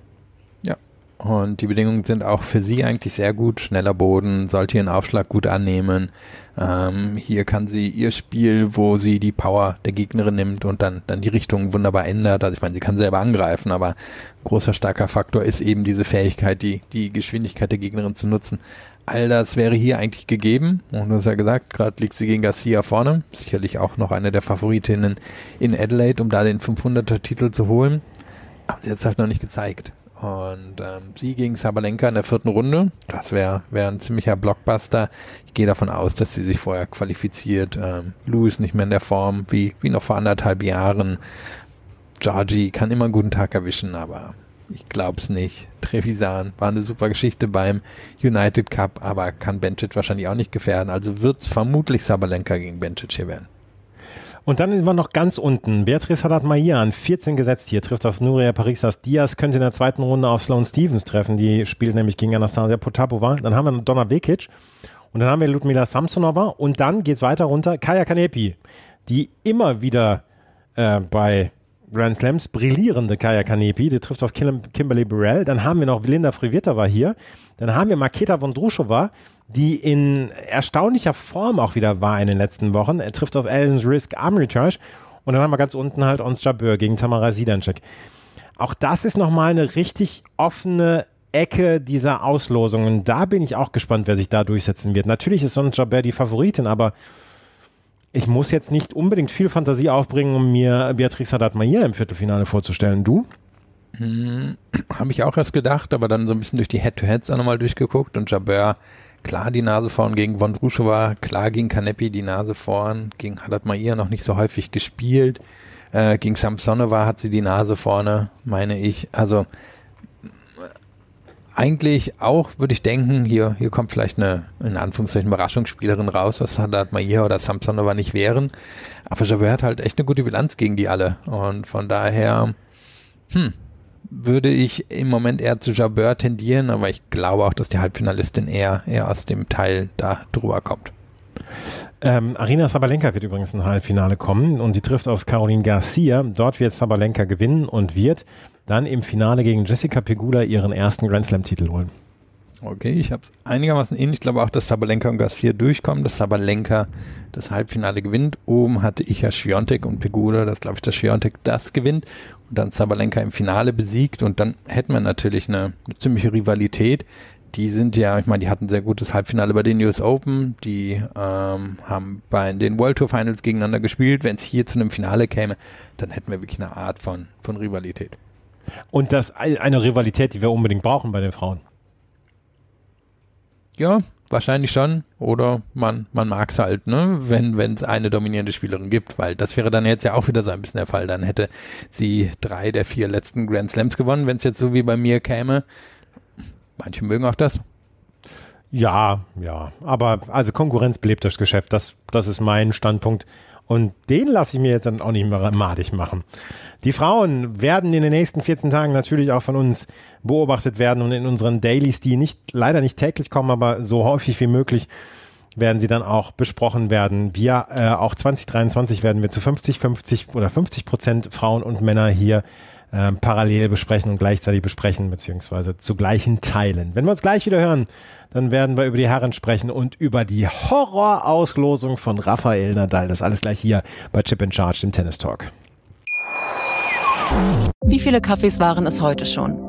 Und die Bedingungen sind auch für sie eigentlich sehr gut. Schneller Boden, sollte ihren Aufschlag gut annehmen. Ähm, hier kann sie ihr Spiel, wo sie die Power der Gegnerin nimmt und dann, dann die Richtung wunderbar ändert. Also ich meine, sie kann selber angreifen, aber großer starker Faktor ist eben diese Fähigkeit, die, die Geschwindigkeit der Gegnerin zu nutzen all das wäre hier eigentlich gegeben. Und du hast ja gesagt, gerade liegt sie gegen Garcia vorne. Sicherlich auch noch eine der Favoritinnen in Adelaide, um da den 500er Titel zu holen. Aber sie hat es halt noch nicht gezeigt. Und ähm, sie gegen Sabalenka in der vierten Runde, das wäre wär ein ziemlicher Blockbuster. Ich gehe davon aus, dass sie sich vorher qualifiziert. Ähm, Lou ist nicht mehr in der Form wie, wie noch vor anderthalb Jahren. Georgie kann immer einen guten Tag erwischen, aber ich glaube es nicht. [laughs] Trevisan war eine super Geschichte beim United Cup, aber kann Bencic wahrscheinlich auch nicht gefährden. Also wird es vermutlich Sabalenka gegen Bencic hier werden. Und dann sind wir noch ganz unten. Beatrice Haddad Mayan, 14 gesetzt hier, trifft auf Nuria Parisas Diaz, könnte in der zweiten Runde auf Sloane Stevens treffen. Die spielt nämlich gegen Anastasia Potapova. Dann haben wir Donna Vekic und dann haben wir Ludmila Samsonova und dann geht es weiter runter. Kaya Kanepi, die immer wieder äh, bei Grand Slams brillierende Kaya Kanepi, die trifft auf Kim Kimberly Burrell. Dann haben wir noch Linda Frivirtova hier. Dann haben wir Maketa Vondrushova, die in erstaunlicher Form auch wieder war in den letzten Wochen. Er trifft auf Ellen's Risk Armitage. Und dann haben wir ganz unten halt Ons Jabeur gegen Tamara Sidancek. Auch das ist nochmal eine richtig offene Ecke dieser Auslosungen. Da bin ich auch gespannt, wer sich da durchsetzen wird. Natürlich ist Ons Jabeur die Favoritin, aber ich muss jetzt nicht unbedingt viel Fantasie aufbringen, um mir Beatrice Haddad-Mayer im Viertelfinale vorzustellen. Du? Hm, [clears throat] Habe ich auch erst gedacht, aber dann so ein bisschen durch die Head-to-Heads auch nochmal durchgeguckt und Jabeur, klar die Nase vorn gegen Vondrushova, klar gegen Kanepi die Nase vorn, gegen Haddad Maia noch nicht so häufig gespielt, äh, gegen Samsonova hat sie die Nase vorne, meine ich, also eigentlich auch, würde ich denken, hier, hier kommt vielleicht eine, in Anführungszeichen, Überraschungsspielerin raus, was Haddad Maia oder Samsonova nicht wären, aber Jabeur hat halt echt eine gute Bilanz gegen die alle. Und von daher, hm, würde ich im Moment eher zu Jabeur tendieren, aber ich glaube auch, dass die Halbfinalistin eher, eher aus dem Teil da drüber kommt. Ähm, Arina Sabalenka wird übrigens in Halbfinale kommen und sie trifft auf Caroline Garcia. Dort wird Sabalenka gewinnen und wird dann im Finale gegen Jessica Pegula ihren ersten Grand Slam-Titel holen. Okay, ich habe es einigermaßen ähnlich. Ich glaube auch, dass Sabalenka und Garcia durchkommen, dass Sabalenka das Halbfinale gewinnt. Oben hatte ich ja Schwiontek und Pegula, das glaube ich, dass Schwiontek das gewinnt und dann Sabalenka im Finale besiegt und dann hätten wir natürlich eine, eine ziemliche Rivalität. Die sind ja, ich meine, die hatten ein sehr gutes Halbfinale bei den US Open, die ähm, haben bei den World Tour Finals gegeneinander gespielt. Wenn es hier zu einem Finale käme, dann hätten wir wirklich eine Art von, von Rivalität. Und das eine Rivalität, die wir unbedingt brauchen bei den Frauen. Ja, wahrscheinlich schon. Oder man, man mag es halt, ne, wenn es eine dominierende Spielerin gibt, weil das wäre dann jetzt ja auch wieder so ein bisschen der Fall. Dann hätte sie drei der vier letzten Grand Slams gewonnen, wenn es jetzt so wie bei mir käme. Manche mögen auch das. Ja, ja. Aber also Konkurrenz belebt das Geschäft. Das, das ist mein Standpunkt. Und den lasse ich mir jetzt dann auch nicht mehr madig machen. Die Frauen werden in den nächsten 14 Tagen natürlich auch von uns beobachtet werden und in unseren Dailies, die nicht, leider nicht täglich kommen, aber so häufig wie möglich, werden sie dann auch besprochen werden. Wir, äh, auch 2023 werden wir zu 50, 50 oder 50 Prozent Frauen und Männer hier äh, parallel besprechen und gleichzeitig besprechen, beziehungsweise zu gleichen Teilen. Wenn wir uns gleich wieder hören, dann werden wir über die Herren sprechen und über die Horrorauslosung von Rafael Nadal. Das alles gleich hier bei Chip in Charge, dem Tennis Talk. Wie viele Kaffees waren es heute schon?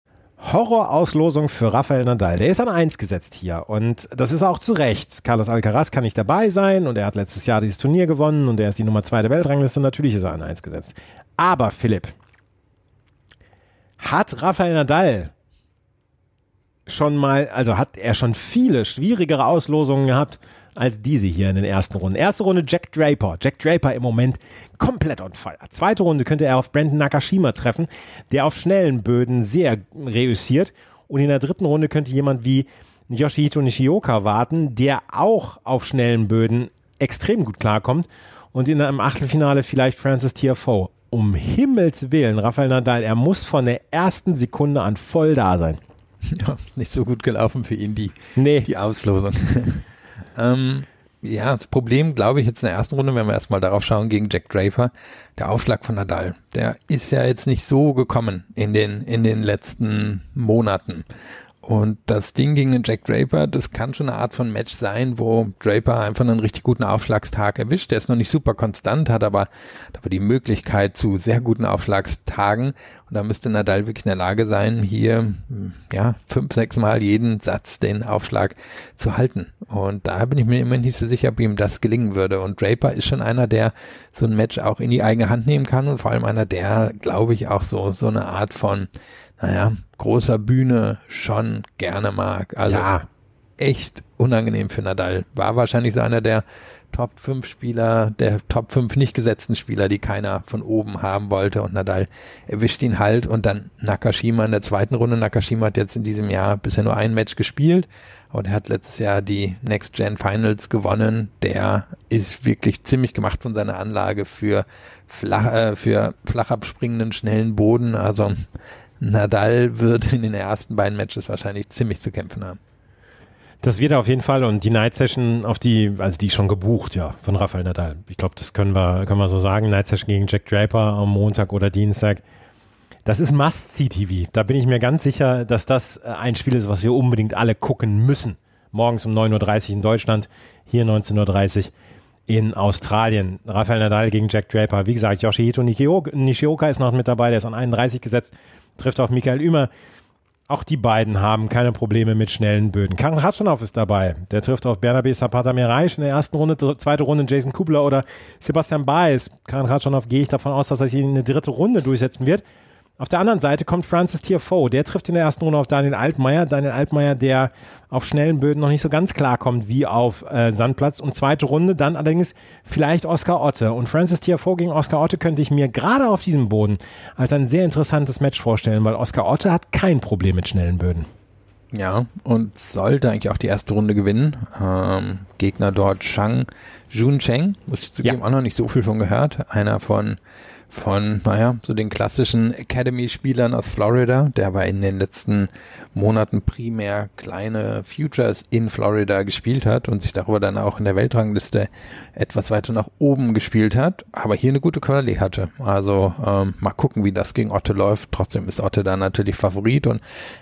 Horrorauslosung für Rafael Nadal. Der ist an eins gesetzt hier und das ist auch zu Recht. Carlos Alcaraz kann nicht dabei sein und er hat letztes Jahr dieses Turnier gewonnen und er ist die Nummer zwei der Weltrangliste. Natürlich ist er an eins gesetzt. Aber Philipp, hat Rafael Nadal schon mal, also hat er schon viele schwierigere Auslosungen gehabt als diese hier in den ersten Runden. Erste Runde Jack Draper. Jack Draper im Moment komplett on fire. Zweite Runde könnte er auf Brandon Nakashima treffen, der auf schnellen Böden sehr reüssiert. Und in der dritten Runde könnte jemand wie Yoshihito Nishioka warten, der auch auf schnellen Böden extrem gut klarkommt. Und in einem Achtelfinale vielleicht Francis Tiafoe. Um Himmels Willen, Rafael Nadal, er muss von der ersten Sekunde an voll da sein. Ja, nicht so gut gelaufen für ihn, die, Nee. die Auslosung. [laughs] ähm, ja, das Problem, glaube ich, jetzt in der ersten Runde, wenn wir erstmal darauf schauen, gegen Jack Draper, der Aufschlag von Nadal, der ist ja jetzt nicht so gekommen in den, in den letzten Monaten. Und das Ding gegen Jack Draper, das kann schon eine Art von Match sein, wo Draper einfach einen richtig guten Aufschlagstag erwischt. Der ist noch nicht super konstant, hat aber, hat aber die Möglichkeit zu sehr guten Aufschlagstagen. Und da müsste Nadal wirklich in der Lage sein, hier, ja, fünf, sechs Mal jeden Satz den Aufschlag zu halten. Und da bin ich mir immer nicht so sicher, ob ihm das gelingen würde. Und Draper ist schon einer, der so ein Match auch in die eigene Hand nehmen kann und vor allem einer, der, glaube ich, auch so, so eine Art von, naja, großer Bühne schon gerne mag. Also Ja. echt unangenehm für Nadal. War wahrscheinlich so einer der Top 5 Spieler, der Top 5 nicht gesetzten Spieler, die keiner von oben haben wollte und Nadal erwischt ihn halt und dann Nakashima in der zweiten Runde. Nakashima hat jetzt in diesem Jahr bisher nur ein Match gespielt und er hat letztes Jahr die Next Gen Finals gewonnen. Der ist wirklich ziemlich gemacht von seiner Anlage für flach, äh, für flach abspringenden schnellen Boden. Also Nadal wird in den ersten beiden Matches wahrscheinlich ziemlich zu kämpfen haben. Das wird er auf jeden Fall und die Night Session, auf die, also die ist schon gebucht, ja, von Rafael Nadal. Ich glaube, das können wir, können wir so sagen. Night Session gegen Jack Draper am Montag oder Dienstag. Das ist Must-See-TV. Da bin ich mir ganz sicher, dass das äh, ein Spiel ist, was wir unbedingt alle gucken müssen. Morgens um 9.30 Uhr in Deutschland, hier 19.30 Uhr in Australien. Rafael Nadal gegen Jack Draper. Wie gesagt, Yoshihito Nishioka ist noch mit dabei, der ist an 31 gesetzt, trifft auf Michael Ümer. Auch die beiden haben keine Probleme mit schnellen Böden. Karin Ratschanow ist dabei. Der trifft auf Bernabe Zapata Miraisch in der ersten Runde, zweite Runde Jason Kubler oder Sebastian Baez. Karin Ratschanow gehe ich davon aus, dass er sich in eine dritte Runde durchsetzen wird. Auf der anderen Seite kommt Francis Tiafoe. Der trifft in der ersten Runde auf Daniel Altmaier. Daniel Altmaier, der auf schnellen Böden noch nicht so ganz klar kommt wie auf äh, Sandplatz. Und zweite Runde dann allerdings vielleicht Oscar Otte. Und Francis Tiafoe gegen Oscar Otte könnte ich mir gerade auf diesem Boden als ein sehr interessantes Match vorstellen, weil Oscar Otte hat kein Problem mit schnellen Böden. Ja, und sollte eigentlich auch die erste Runde gewinnen. Ähm, Gegner dort Shang Jun Cheng, muss ich zugeben, ja. auch noch nicht so viel von gehört. Einer von von, naja, so den klassischen Academy-Spielern aus Florida, der aber in den letzten Monaten primär kleine Futures in Florida gespielt hat und sich darüber dann auch in der Weltrangliste etwas weiter nach oben gespielt hat, aber hier eine gute Qualität hatte. Also ähm, mal gucken, wie das gegen Otte läuft. Trotzdem ist Otte da natürlich Favorit und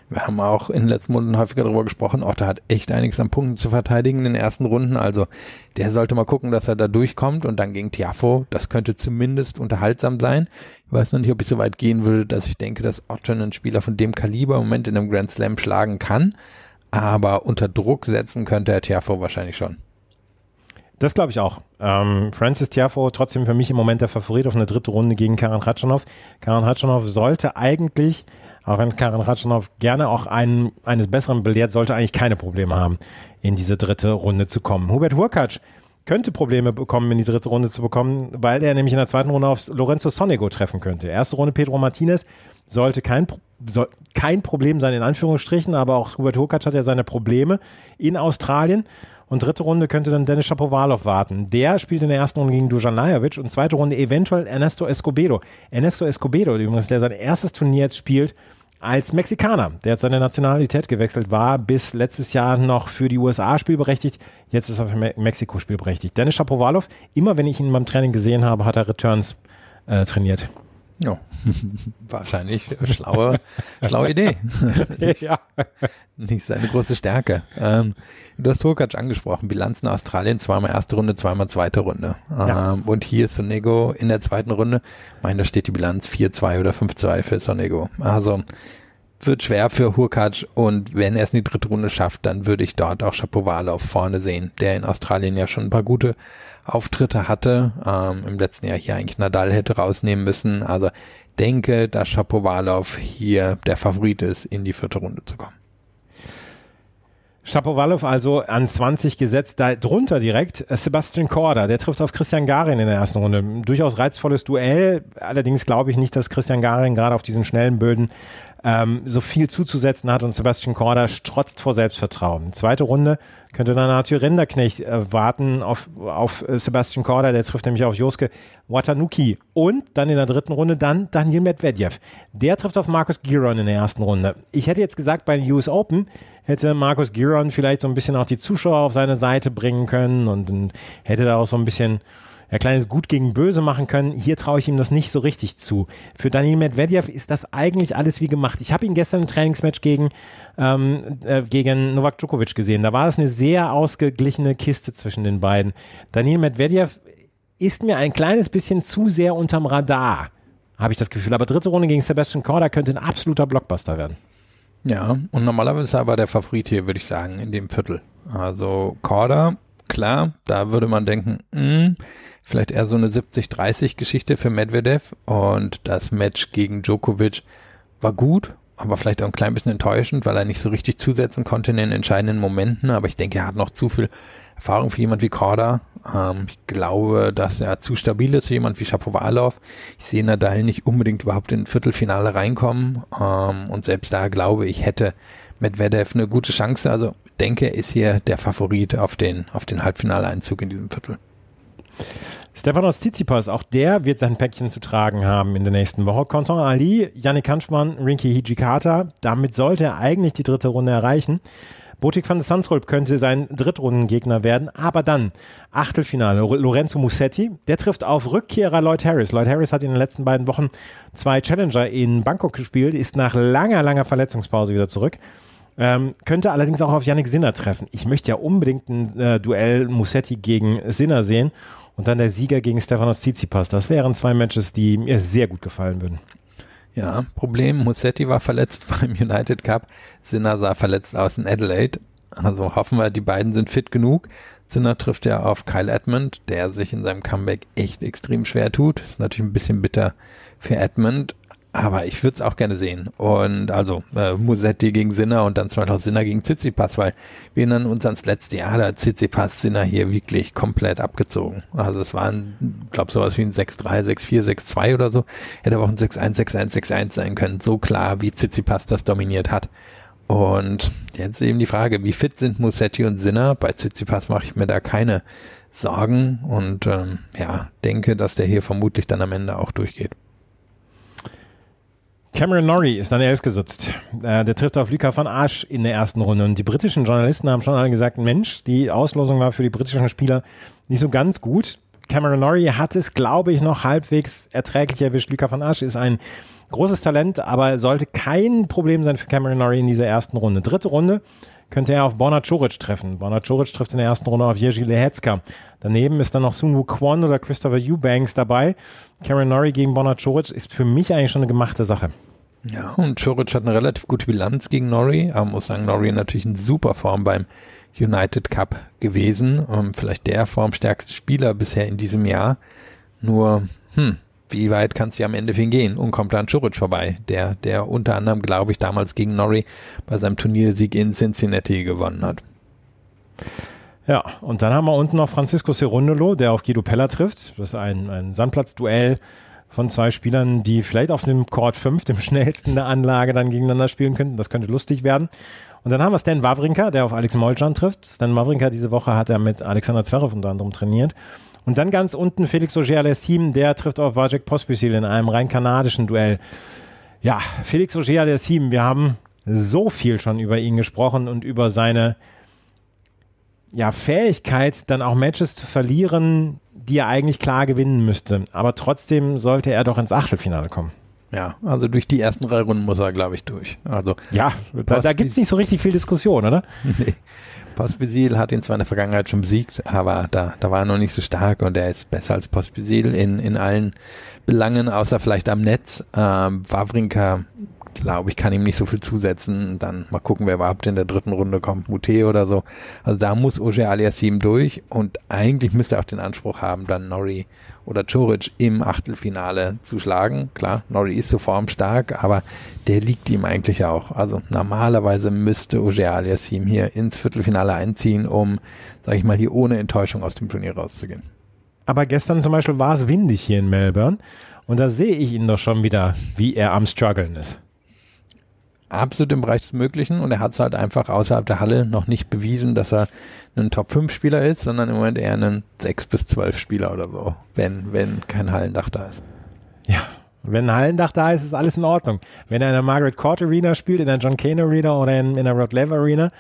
wir haben auch in den letzten Monaten häufiger darüber gesprochen, Otte hat echt einiges an Punkten zu verteidigen in den ersten Runden, also der sollte mal gucken, dass er da durchkommt und dann gegen Tiafo, das könnte zumindest unterhaltsam sein. Ich weiß noch nicht, ob ich so weit gehen würde, dass ich denke, dass Otte einen Spieler von dem Kaliber im Moment in einem Grand Slam schlagen kann, aber unter Druck setzen könnte er Tiafo wahrscheinlich schon. Das glaube ich auch. Ähm, Francis Tiafo trotzdem für mich im Moment der Favorit auf eine dritte Runde gegen Karan Ratschanov. Karan Ratschanov sollte eigentlich, auch wenn Karan Ratschanov gerne auch einen, eines Besseren belehrt, sollte eigentlich keine Probleme haben, in diese dritte Runde zu kommen. Hubert Hurkacz könnte Probleme bekommen, in die dritte Runde zu bekommen, weil er nämlich in der zweiten Runde auf Lorenzo Sonego treffen könnte. Erste Runde Pedro Martinez sollte kein, soll kein Problem sein, in Anführungsstrichen, aber auch Hubert Hurkacz hat ja seine Probleme in Australien. Und dritte Runde könnte dann Dennis Shapovalov warten. Der spielt in der ersten Runde gegen Dujan Lajovic und zweite Runde eventuell Ernesto Escobedo. Ernesto Escobedo, übrigens, der sein erstes Turnier jetzt spielt als Mexikaner. Der hat seine Nationalität gewechselt, war bis letztes Jahr noch für die USA spielberechtigt. Jetzt ist er für Me Mexiko spielberechtigt. Dennis Shapovalov, immer wenn ich ihn beim Training gesehen habe, hat er Returns äh, trainiert. Ja, [laughs] wahrscheinlich schlaue, schlaue Idee. [laughs] nicht, ja. nicht seine große Stärke. Ähm, du hast Turkac angesprochen, Bilanzen Australien, zweimal erste Runde, zweimal zweite Runde. Ja. Ähm, und hier ist Sonego in der zweiten Runde. Ich meine, da steht die Bilanz 4-2 oder 5-2 für Sonego. Also wird schwer für Hurkacz und wenn er es in die dritte Runde schafft, dann würde ich dort auch Shapovalov vorne sehen, der in Australien ja schon ein paar gute Auftritte hatte. Ähm, Im letzten Jahr hier eigentlich Nadal hätte rausnehmen müssen. Also denke, dass Shapovalov hier der Favorit ist, in die vierte Runde zu kommen. Shapovalov also an 20 gesetzt, da drunter direkt äh, Sebastian Korda, der trifft auf Christian Garin in der ersten Runde. Durchaus reizvolles Duell, allerdings glaube ich nicht, dass Christian Garin gerade auf diesen schnellen Böden ähm, so viel zuzusetzen hat und Sebastian Korda strotzt vor Selbstvertrauen. Zweite Runde könnte dann Arthur Rinderknecht äh, warten auf, auf äh, Sebastian Korda, der trifft nämlich auf Joske Watanuki. Und dann in der dritten Runde dann Daniel Medvedev. Der trifft auf Markus Giron in der ersten Runde. Ich hätte jetzt gesagt, bei den US Open hätte Markus Giron vielleicht so ein bisschen auch die Zuschauer auf seine Seite bringen können und, und hätte da auch so ein bisschen ja, kleines Gut gegen Böse machen können. Hier traue ich ihm das nicht so richtig zu. Für Daniel Medvedev ist das eigentlich alles wie gemacht. Ich habe ihn gestern im Trainingsmatch gegen, ähm, äh, gegen Novak Djokovic gesehen. Da war es eine sehr ausgeglichene Kiste zwischen den beiden. Daniel Medvedev ist mir ein kleines bisschen zu sehr unterm Radar, habe ich das Gefühl. Aber dritte Runde gegen Sebastian Korda könnte ein absoluter Blockbuster werden. Ja, und normalerweise er aber der Favorit hier, würde ich sagen, in dem Viertel. Also Korda, klar, da würde man denken, mh, hm, vielleicht eher so eine 70-30 Geschichte für Medvedev und das Match gegen Djokovic war gut, aber vielleicht auch ein klein bisschen enttäuschend, weil er nicht so richtig zusetzen konnte in den entscheidenden Momenten, aber ich denke, er hat noch zu viel Erfahrung für jemand wie Korda. Ähm, ich glaube, dass er zu stabil ist für jemand wie Shapovalov. Ich sehe Nadal nicht unbedingt überhaupt in Viertelfinale reinkommen ähm, und selbst da glaube ich, hätte Medvedev eine gute Chance. Also denke, er ist hier der Favorit auf den, auf den Halbfinaleinzug in diesem Viertel. Stefanos Tsitsipas, auch der wird sein Päckchen zu tragen haben in der nächsten Woche. Quentin Ali, Yannick Hanschmann, Rinky Hijikata, damit sollte er eigentlich die dritte Runde erreichen. Botik van der Sansrolp könnte sein Drittrundengegner werden, aber dann Achtelfinale. Lorenzo Musetti, der trifft auf Rückkehrer Lloyd Harris. Lloyd Harris hat in den letzten beiden Wochen zwei Challenger in Bangkok gespielt, ist nach langer, langer Verletzungspause wieder zurück. Ähm, könnte allerdings auch auf Yannick Sinner treffen. Ich möchte ja unbedingt ein äh, Duell Musetti gegen Sinner sehen und dann der Sieger gegen Stefanos Tsitsipas. Das wären zwei Matches, die mir sehr gut gefallen würden. Ja, Problem, Musetti war verletzt [laughs] beim United Cup, Sinner sah verletzt aus in Adelaide. Also hoffen wir, die beiden sind fit genug. Sinner trifft ja auf Kyle Edmund, der sich in seinem Comeback echt extrem schwer tut. Ist natürlich ein bisschen bitter für Edmund, aber ich würde es auch gerne sehen. Und also äh, Musetti gegen Sinner und dann 2000 Sinner gegen Tsitsipas, weil wir erinnern uns ans letzte Jahr, da hat Tsitsipas Sinner hier wirklich komplett abgezogen. Also es waren, glaube sowas wie ein 6-3, 6-4, 6-2 oder so. Hätte aber auch ein 6-1, 6-1, 6-1 sein können. So klar, wie Tsitsipas das dominiert hat. Und jetzt eben die Frage, wie fit sind Musetti und Sinner? Bei Tsitsipas mache ich mir da keine Sorgen und ähm, ja, denke, dass der hier vermutlich dann am Ende auch durchgeht. Cameron Norrie ist an der Elf gesetzt. Äh, der trifft auf Luca van Asch in der ersten Runde. Und die britischen Journalisten haben schon alle gesagt, Mensch, die Auslosung war für die britischen Spieler nicht so ganz gut. Cameron Norrie hat es, glaube ich, noch halbwegs erträglich erwischt. Luca van Asch ist ein großes Talent, aber sollte kein Problem sein für Cameron Norrie in dieser ersten Runde. Dritte Runde könnte er auf Borna Coric treffen. Borna Coric trifft in der ersten Runde auf Jerzy Lehecka. Daneben ist dann noch Sunwoo Kwon oder Christopher Eubanks dabei. Cameron Norrie gegen Borna Coric ist für mich eigentlich schon eine gemachte Sache. Ja, und Choric hat eine relativ gute Bilanz gegen Norrie, aber muss sagen, Norrie natürlich in super Form beim United Cup gewesen. Um, ähm, vielleicht der formstärkste Spieler bisher in diesem Jahr. Nur, hm, wie weit kann ja am Ende für ihn gehen? Und kommt dann Choric vorbei, der, der unter anderem, glaube ich, damals gegen Norrie bei seinem Turniersieg in Cincinnati gewonnen hat. Ja, und dann haben wir unten noch Francisco Cerundolo, der auf Guido Pella trifft. Das ist ein, ein Sandplatzduell von zwei Spielern, die vielleicht auf dem Court 5, dem schnellsten der Anlage, dann gegeneinander spielen könnten. Das könnte lustig werden. Und dann haben wir Stan Wawrinka, der auf Alex Moljan trifft. Stan Wawrinka diese Woche hat er mit Alexander Zverev unter anderem trainiert. Und dann ganz unten Felix Auger-Aliassime, der trifft auf Wajek Pospisil in einem rein kanadischen Duell. Ja, Felix Auger-Aliassime, wir haben so viel schon über ihn gesprochen und über seine ja, Fähigkeit, dann auch Matches zu verlieren, die er eigentlich klar gewinnen müsste. Aber trotzdem sollte er doch ins Achtelfinale kommen. Ja, also durch die ersten drei Runden muss er, glaube ich, durch. Also ja, da, da gibt es nicht so richtig viel Diskussion, oder? [laughs] nee. Pospisil hat ihn zwar in der Vergangenheit schon besiegt, aber da, da war er noch nicht so stark und er ist besser als Pospisil in, in allen Belangen, außer vielleicht am Netz. Ähm, Wawrinka glaube ich, kann ihm nicht so viel zusetzen. Dann mal gucken, wer überhaupt in der dritten Runde kommt, Mute oder so. Also da muss Oje Aliassim durch und eigentlich müsste er auch den Anspruch haben, dann Nori oder Choric im Achtelfinale zu schlagen. Klar, Nori ist so formstark, aber der liegt ihm eigentlich auch. Also normalerweise müsste Oje Aliassim hier ins Viertelfinale einziehen, um, sag ich mal, hier ohne Enttäuschung aus dem Turnier rauszugehen. Aber gestern zum Beispiel war es windig hier in Melbourne. Und da sehe ich ihn doch schon wieder, wie er am struggeln ist absolut im Bereich des Möglichen und er hat es halt einfach außerhalb der Halle noch nicht bewiesen, dass er ein Top-5-Spieler ist, sondern im Moment eher ein 6 bis 12 Spieler oder so, wenn, wenn kein Hallendach da ist. Ja, wenn ein Hallendach da ist, ist alles in Ordnung. Wenn er in der Margaret Court Arena spielt, in der John Kane Arena oder in, in der Rod Lever Arena,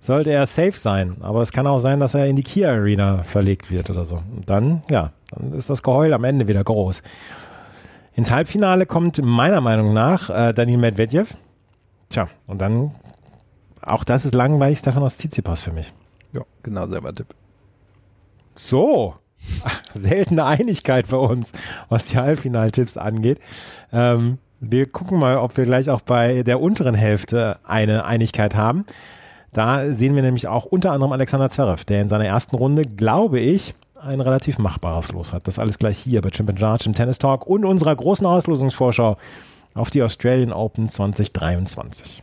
sollte er safe sein. Aber es kann auch sein, dass er in die Kia Arena verlegt wird oder so. Und dann, ja, dann ist das Geheul am Ende wieder groß. Ins Halbfinale kommt meiner Meinung nach äh, Daniel Medvedev Tja, und dann, auch das ist langweilig Stefanos Tsitsipas für mich. Ja, genau selber Tipp. So, [laughs] seltene Einigkeit bei uns, was die Halbfinaltipps angeht. Ähm, wir gucken mal, ob wir gleich auch bei der unteren Hälfte eine Einigkeit haben. Da sehen wir nämlich auch unter anderem Alexander Zverev, der in seiner ersten Runde, glaube ich, ein relativ machbares Los hat. Das alles gleich hier bei Chimp Charge im Tennis Talk und unserer großen Auslosungsvorschau auf die Australian Open 2023.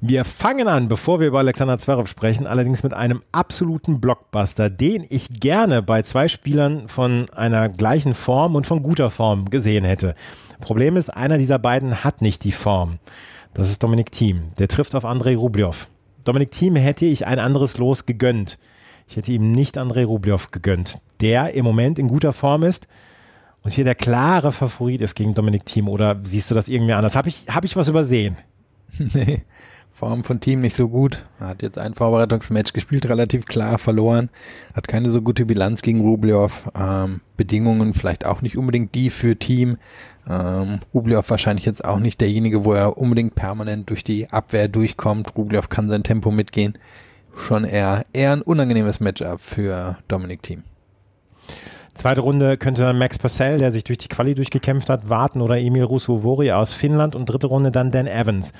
Wir fangen an, bevor wir über Alexander Zverev sprechen, allerdings mit einem absoluten Blockbuster, den ich gerne bei zwei Spielern von einer gleichen Form und von guter Form gesehen hätte. Problem ist, einer dieser beiden hat nicht die Form. Das ist Dominik Thiem. Der trifft auf Andrei Rublev. Dominik Thiem hätte ich ein anderes Los gegönnt. Ich hätte ihm nicht Andrei Rublev gegönnt, der im Moment in guter Form ist und hier der klare Favorit ist gegen Dominik Thiem. Oder siehst du das irgendwie anders? Habe ich, hab ich was übersehen? [laughs] [laughs] nee. Form von Team nicht so gut. Hat jetzt ein Vorbereitungsmatch gespielt, relativ klar verloren. Hat keine so gute Bilanz gegen Rublev. Ähm, Bedingungen vielleicht auch nicht unbedingt die für Team. Ähm, Rublev wahrscheinlich jetzt auch nicht derjenige, wo er unbedingt permanent durch die Abwehr durchkommt. Rublev kann sein Tempo mitgehen. Schon eher, eher ein unangenehmes Matchup für Dominik Team. Zweite Runde könnte dann Max Purcell, der sich durch die Quali durchgekämpft hat, warten oder Emil Rusuvori aus Finnland und dritte Runde dann Dan Evans.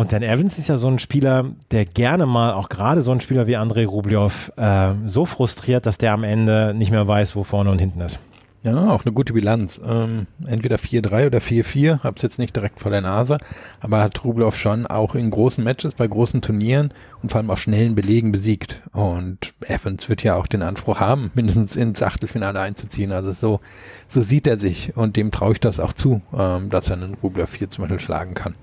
Und Dan Evans ist ja so ein Spieler, der gerne mal, auch gerade so ein Spieler wie Andrei Rublev, äh, so frustriert, dass der am Ende nicht mehr weiß, wo vorne und hinten ist. Ja, auch eine gute Bilanz. Ähm, entweder 4-3 oder 4-4, hab's jetzt nicht direkt vor der Nase, aber hat Rublev schon auch in großen Matches, bei großen Turnieren und vor allem auf schnellen Belegen besiegt. Und Evans wird ja auch den Anspruch haben, [laughs] mindestens ins Achtelfinale einzuziehen. Also so, so sieht er sich und dem traue ich das auch zu, ähm, dass er einen Rublev hier zum Beispiel schlagen kann.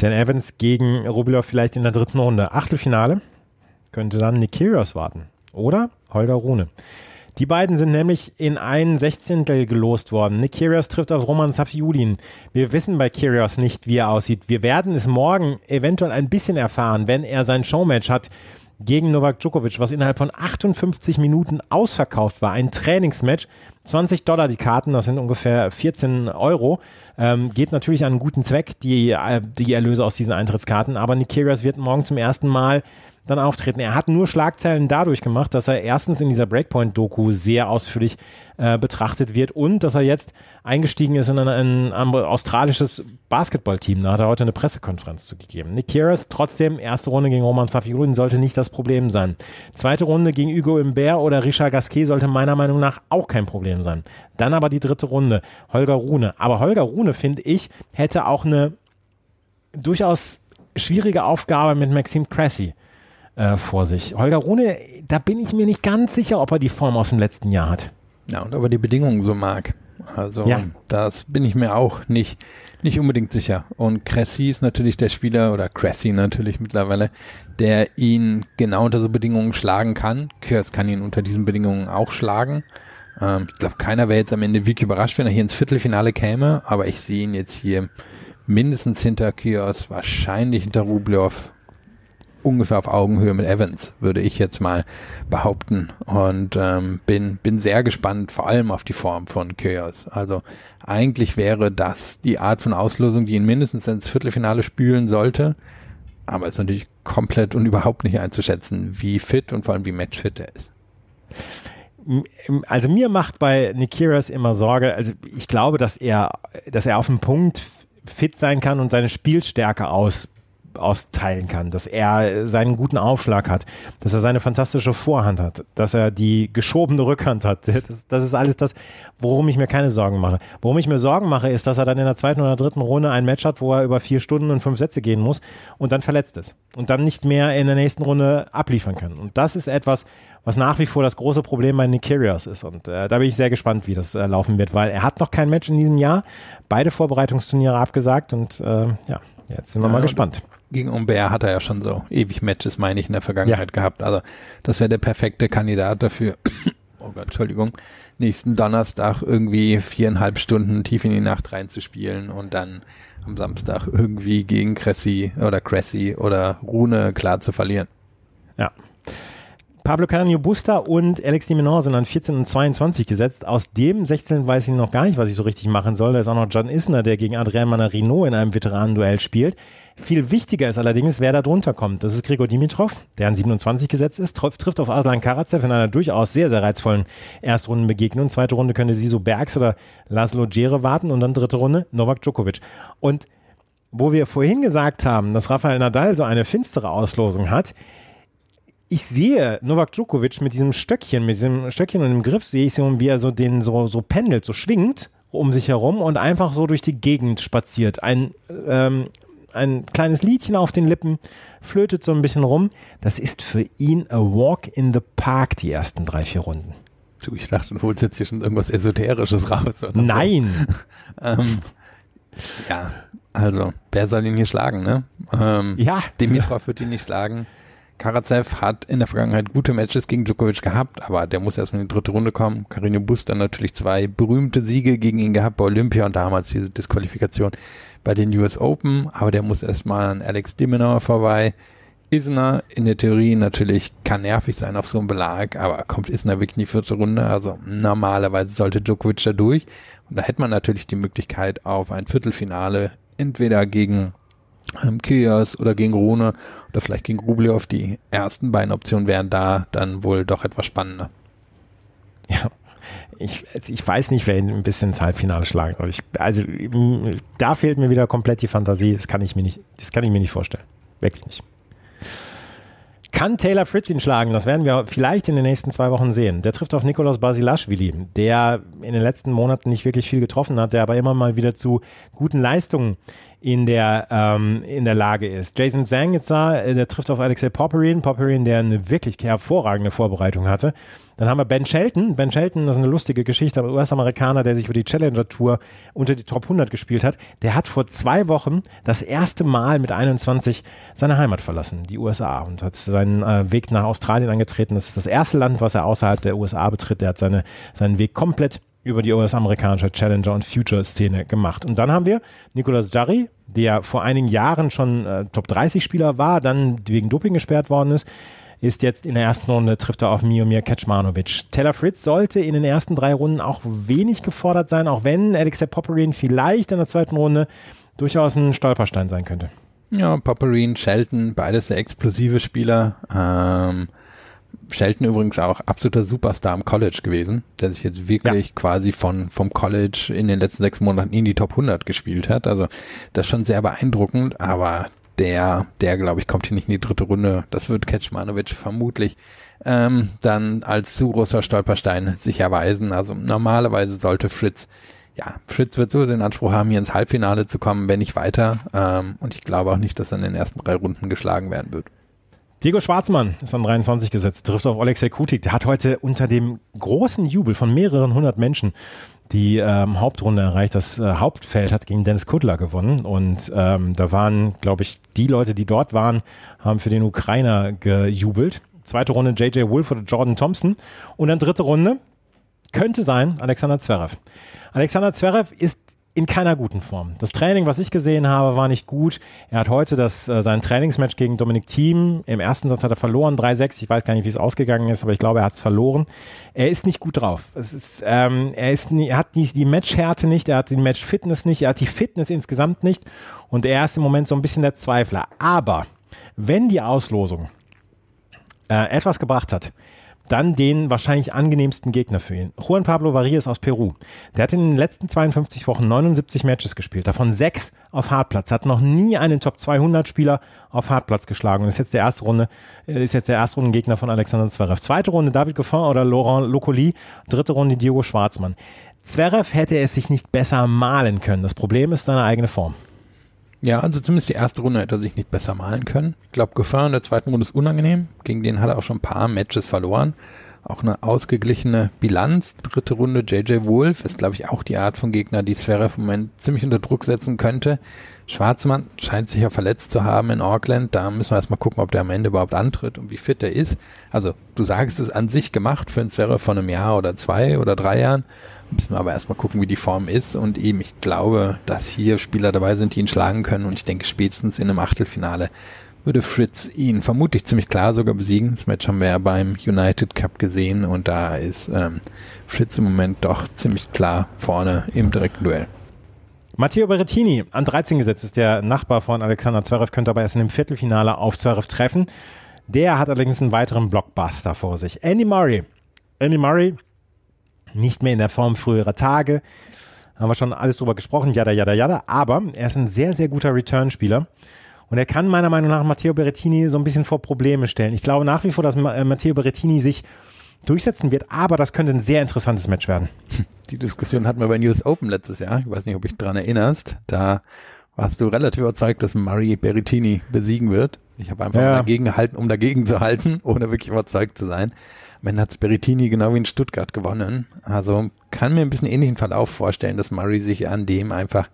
Dan Evans gegen Rublev vielleicht in der dritten Runde. Achtelfinale könnte dann Nick Kyrgios warten. Oder Holger Rune. Die beiden sind nämlich in ein Sechzehntel gelost worden. Nick Kyrgios trifft auf Roman Safiulin. Wir wissen bei Kyrgios nicht, wie er aussieht. Wir werden es morgen eventuell ein bisschen erfahren, wenn er sein Showmatch hat gegen Novak Djokovic, was innerhalb von 58 Minuten ausverkauft war. Ein Trainingsmatch. 20 Dollar die Karten, das sind ungefähr 14 Euro. Ähm, geht natürlich an einen guten Zweck, die, äh, die Erlöse aus diesen Eintrittskarten. Aber Kyrgios wird morgen zum ersten Mal dann auftreten. Er hat nur Schlagzeilen dadurch gemacht, dass er erstens in dieser Breakpoint-Doku sehr ausführlich äh, betrachtet wird und dass er jetzt eingestiegen ist in ein, ein, australisches Basketballteam. Da hat er heute eine Pressekonferenz zugegeben. Nick Kyrgios trotzdem erste Runde gegen Roman Safiullin sollte nicht das Problem sein. Zweite Runde gegen Hugo Imbert oder Richard Gasquet sollte meiner Meinung nach auch kein Problem sein. Dann aber die dritte Runde, Holger Rune. Aber Holger Rune, finde ich, hätte auch eine durchaus schwierige Aufgabe mit Maxime Cressy äh, vor sich. Holger Rune, da bin ich mir nicht ganz sicher, ob er die Form aus dem letzten Jahr hat. Ja, und ob er die Bedingungen so mag. Also ja. das bin ich mir auch nicht, nicht unbedingt sicher. Und Cressy ist natürlich der Spieler, oder Cressy natürlich mittlerweile, der ihn genau unter so Bedingungen schlagen kann. Kurs kann ihn unter diesen Bedingungen auch schlagen. Ähm, ich glaube, keiner wäre jetzt am Ende wirklich überrascht, wenn er hier ins Viertelfinale käme, aber ich sehe ihn jetzt hier mindestens hinter Kios, wahrscheinlich hinter Rublev ungefähr auf Augenhöhe mit Evans, würde ich jetzt mal behaupten. Und ähm, bin, bin sehr gespannt, vor allem auf die Form von Kyrgios. Also eigentlich wäre das die Art von Auslosung, die ihn mindestens ins Viertelfinale spülen sollte. Aber es ist natürlich komplett und überhaupt nicht einzuschätzen, wie fit und vor allem wie matchfit er ist. Also mir macht bei Nikiras immer Sorge, also ich glaube, dass er, dass er auf dem Punkt fit sein kann und seine Spielstärke aus austeilen kann, dass er seinen guten Aufschlag hat, dass er seine fantastische Vorhand hat, dass er die geschobene Rückhand hat. [laughs] Das, das, ist alles das, worum ich mir keine Sorgen mache. Worum ich mir Sorgen mache, ist, dass er dann in der zweiten oder dritten Runde ein Match hat, wo er über vier Stunden und fünf Sätze gehen muss und dann verletzt ist und dann nicht mehr in der nächsten Runde abliefern kann. Und das ist etwas, was nach wie vor das große Problem bei Nick Kyrgios ist. Und äh, da bin ich sehr gespannt, wie das äh, laufen wird, weil er hat noch kein Match in diesem Jahr, beide Vorbereitungsturniere abgesagt und äh, ja, jetzt sind wir ja, mal gespannt gegen Umbert hat er ja schon so ewig Matches, meine ich, in der Vergangenheit ja. gehabt. Also das wäre der perfekte Kandidat dafür. [coughs] oh Gott, Entschuldigung. Nächsten Donnerstag irgendwie viereinhalb Stunden tief in die Nacht reinzuspielen und dann am Samstag irgendwie gegen Cressy oder Cressy oder Rune klar zu verlieren. Ja. Pablo Carreño Busta und Alex de Minaur sind an 14 und 22 gesetzt. Aus dem 16 weiß ich noch gar nicht, was ich so richtig machen soll. Da ist auch noch John Isner, der gegen Adrian Manarino in einem Veteranenduell spielt. Viel wichtiger ist allerdings, wer da drunter kommt. Das ist Gregor Dimitrov, der an 27 gesetzt ist, trifft auf Aslan Karatsev in einer durchaus sehr, sehr reizvollen Erstrundenbegegnung. Zweite Runde könnte Siso Bergs oder Laszlo Djere warten und dann dritte Runde Novak Djokovic. Und wo wir vorhin gesagt haben, dass Rafael Nadal so eine finstere Auslosung hat, ich sehe Novak Djokovic mit diesem Stöckchen, mit diesem Stöckchen und dem Griff sehe ich so, wie er so den so, so pendelt, so schwingt um sich herum und einfach so durch die Gegend spaziert. Ein ähm, ein kleines Liedchen auf den Lippen, flötet so ein bisschen rum. Das ist für ihn a walk in the park, die ersten drei, vier Runden. Du, ich dachte, du holst jetzt hier schon irgendwas Esoterisches raus. Oder Nein! So. [laughs] ähm, ja, also, wer soll ihn hier schlagen, ne? Ähm, Ja. Dimitrov wird ihn nicht schlagen. Karatsev hat in der Vergangenheit gute Matches gegen Djokovic gehabt, aber der muss erstmal in die dritte Runde kommen. Carino Bus dann natürlich zwei berühmte Siege gegen ihn gehabt bei Olympia und damals diese Disqualifikation bei den US Open, aber der muss erstmal an Alex Dimenauer vorbei. Isner in der Theorie natürlich kann nervig sein auf so einem Belag, aber kommt Isner wirklich in die vierte Runde? Also normalerweise sollte Djokovic da durch. Und da hätte man natürlich die Möglichkeit auf ein Viertelfinale entweder gegen ähm, Kyrgios oder gegen Rune oder vielleicht gegen Rublev. Die ersten beiden Optionen wären da dann wohl doch etwas spannender. Ja. Ich, ich weiß nicht, wer ihn ein bisschen ins Halbfinale schlagen soll. Also da fehlt mir wieder komplett die Fantasie. Das kann ich mir nicht, das kann ich mir nicht vorstellen. Wirklich nicht. Kann Taylor Fritz ihn schlagen? Das werden wir vielleicht in den nächsten zwei Wochen sehen. Der trifft auf Nikolaus Basilashvili, der in den letzten Monaten nicht wirklich viel getroffen hat, der aber immer mal wieder zu guten Leistungen in der, ähm, in der Lage ist. Jason Zhang ist da, äh, der trifft auf Alexei Popperin. Popperin, der eine wirklich hervorragende Vorbereitung hatte. Dann haben wir Ben Shelton. Ben Shelton, das ist eine lustige Geschichte, aber US-Amerikaner, der sich über die Challenger Tour unter die Top 100 gespielt hat. Der hat vor zwei Wochen das erste Mal mit 21 seine Heimat verlassen, die USA, und hat seinen äh, Weg nach Australien angetreten. Das ist das erste Land, was er außerhalb der USA betritt. Der hat seine, seinen Weg komplett über die US-amerikanische Challenger- und Future-Szene gemacht. Und dann haben wir Nicolas Jarry, der vor einigen Jahren schon äh, Top-30-Spieler war, dann wegen Doping gesperrt worden ist, ist jetzt in der ersten Runde, trifft er auf Miomir Kecmanovic. Taylor Fritz sollte in den ersten drei Runden auch wenig gefordert sein, auch wenn Alexei Popperin vielleicht in der zweiten Runde durchaus ein Stolperstein sein könnte. Ja, Popperin, Shelton, beides sehr explosive Spieler. Ähm, Shelton übrigens auch absoluter Superstar im College gewesen, der sich jetzt wirklich ja. quasi von vom College in den letzten sechs Monaten in die Top 100 gespielt hat. Also das ist schon sehr beeindruckend, aber der, der glaube ich, kommt hier nicht in die dritte Runde. Das wird Kecmanovic vermutlich ähm, dann als zu großer Stolperstein sich erweisen. Also normalerweise sollte Fritz, ja, Fritz wird so den Anspruch haben, hier ins Halbfinale zu kommen, wenn nicht weiter. Ähm, und ich glaube auch nicht, dass er in den ersten drei Runden geschlagen werden wird. Diego Schwarzmann ist an 23 gesetzt, trifft auf Alexei Kutik. Der hat heute unter dem großen Jubel von mehreren hundert Menschen die ähm, Hauptrunde erreicht. Das äh, Hauptfeld hat gegen Dennis Kudler gewonnen. Und ähm, da waren, glaube ich, die Leute, die dort waren, haben für den Ukrainer gejubelt. Zweite Runde JJ Wolf oder Jordan Thompson. Und dann dritte Runde könnte sein Alexander Zverev. Alexander Zverev ist in keiner guten Form. Das Training, was ich gesehen habe, war nicht gut. Er hat heute das, äh, sein Trainingsmatch gegen Dominik Thiem. Im ersten Satz hat er verloren, 3-6. Ich weiß gar nicht, wie es ausgegangen ist, aber ich glaube, er hat es verloren. Er ist nicht gut drauf. Ist, ähm, er, ist nie, er hat die, die Matchhärte nicht, er hat die Matchfitness nicht, er hat die Fitness insgesamt nicht. Und er ist im Moment so ein bisschen der Zweifler. Aber wenn die Auslosung äh, etwas gebracht hat, dann den wahrscheinlich angenehmsten Gegner für ihn. Juan Pablo Varillas aus Peru. Der hat in den letzten 52 Wochen 79 Matches gespielt, davon sechs auf Hartplatz. Hat noch nie einen Top 200 Spieler auf Hartplatz geschlagen und ist jetzt der erste Runde, ist jetzt der erste Rundengegner von Alexander Zverev. Zweite Runde David Goffin oder Laurent Locoli. Dritte Runde Diogo Schwarzmann. Zverev hätte es sich nicht besser malen können. Das Problem ist seine eigene Form. Ja, also zumindest die erste Runde hätte er sich nicht besser malen können. Ich glaube, Gefahr in der zweiten Runde ist unangenehm. Gegen den hat er auch schon ein paar Matches verloren. Auch eine ausgeglichene Bilanz. Dritte Runde JJ Wolf ist, glaube ich, auch die Art von Gegner, die Sverre im Moment ziemlich unter Druck setzen könnte. Schwarzmann scheint sich ja verletzt zu haben in Auckland. Da müssen wir erstmal gucken, ob der am Ende überhaupt antritt und wie fit er ist. Also, du sagst es an sich gemacht für einen Sverre von einem Jahr oder zwei oder drei Jahren. Müssen wir aber erstmal gucken, wie die Form ist. Und eben, ich glaube, dass hier Spieler dabei sind, die ihn schlagen können. Und ich denke, spätestens in einem Achtelfinale würde Fritz ihn vermutlich ziemlich klar sogar besiegen. Das Match haben wir ja beim United Cup gesehen. Und da ist ähm, Fritz im Moment doch ziemlich klar vorne im direkten Duell. Matteo Berrettini an 13 gesetzt ist der Nachbar von Alexander Zverev, könnte aber erst in dem Viertelfinale auf Zverev treffen. Der hat allerdings einen weiteren Blockbuster vor sich. Andy Murray. Andy Murray nicht mehr in der Form früherer Tage. Haben wir schon alles drüber gesprochen, jada, jada, jada. Aber er ist ein sehr, sehr guter Return-Spieler. Und er kann meiner Meinung nach Matteo Berrettini so ein bisschen vor Probleme stellen. Ich glaube nach wie vor, dass Matteo Berrettini sich durchsetzen wird, aber das könnte ein sehr interessantes Match werden. Die Diskussion hatten wir bei News Open letztes Jahr. Ich weiß nicht, ob dich dran erinnerst. Da warst du relativ überzeugt, dass Murray Berrettini besiegen wird. Ich habe einfach Ja. dagegen gehalten, um dagegen zu halten, [laughs] ohne wirklich überzeugt zu sein. Ende hat Berrettini genau wie in Stuttgart gewonnen. Also kann mir ein bisschen ähnlichen Verlauf vorstellen, dass Murray sich an dem einfach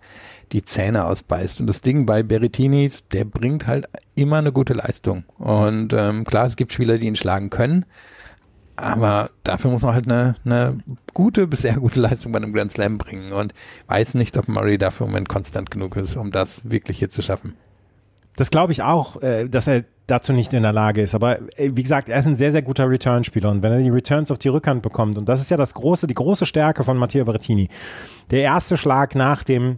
die Zähne ausbeißt. Und das Ding bei Berrettinis, der bringt halt immer eine gute Leistung. Und ähm, klar, es gibt Spieler, die ihn schlagen können. Aber dafür muss man halt eine, eine gute bis sehr gute Leistung bei einem Grand Slam bringen und weiß nicht, ob Murray dafür im Moment konstant genug ist, um das wirklich hier zu schaffen. Das glaube ich auch, äh, dass er dazu nicht in der Lage ist. Aber äh, wie gesagt, er ist ein sehr, sehr guter Return-Spieler. Und wenn er die Returns auf die Rückhand bekommt, und das ist ja das große, die große Stärke von Matteo Berrettini. Der erste Schlag nach dem,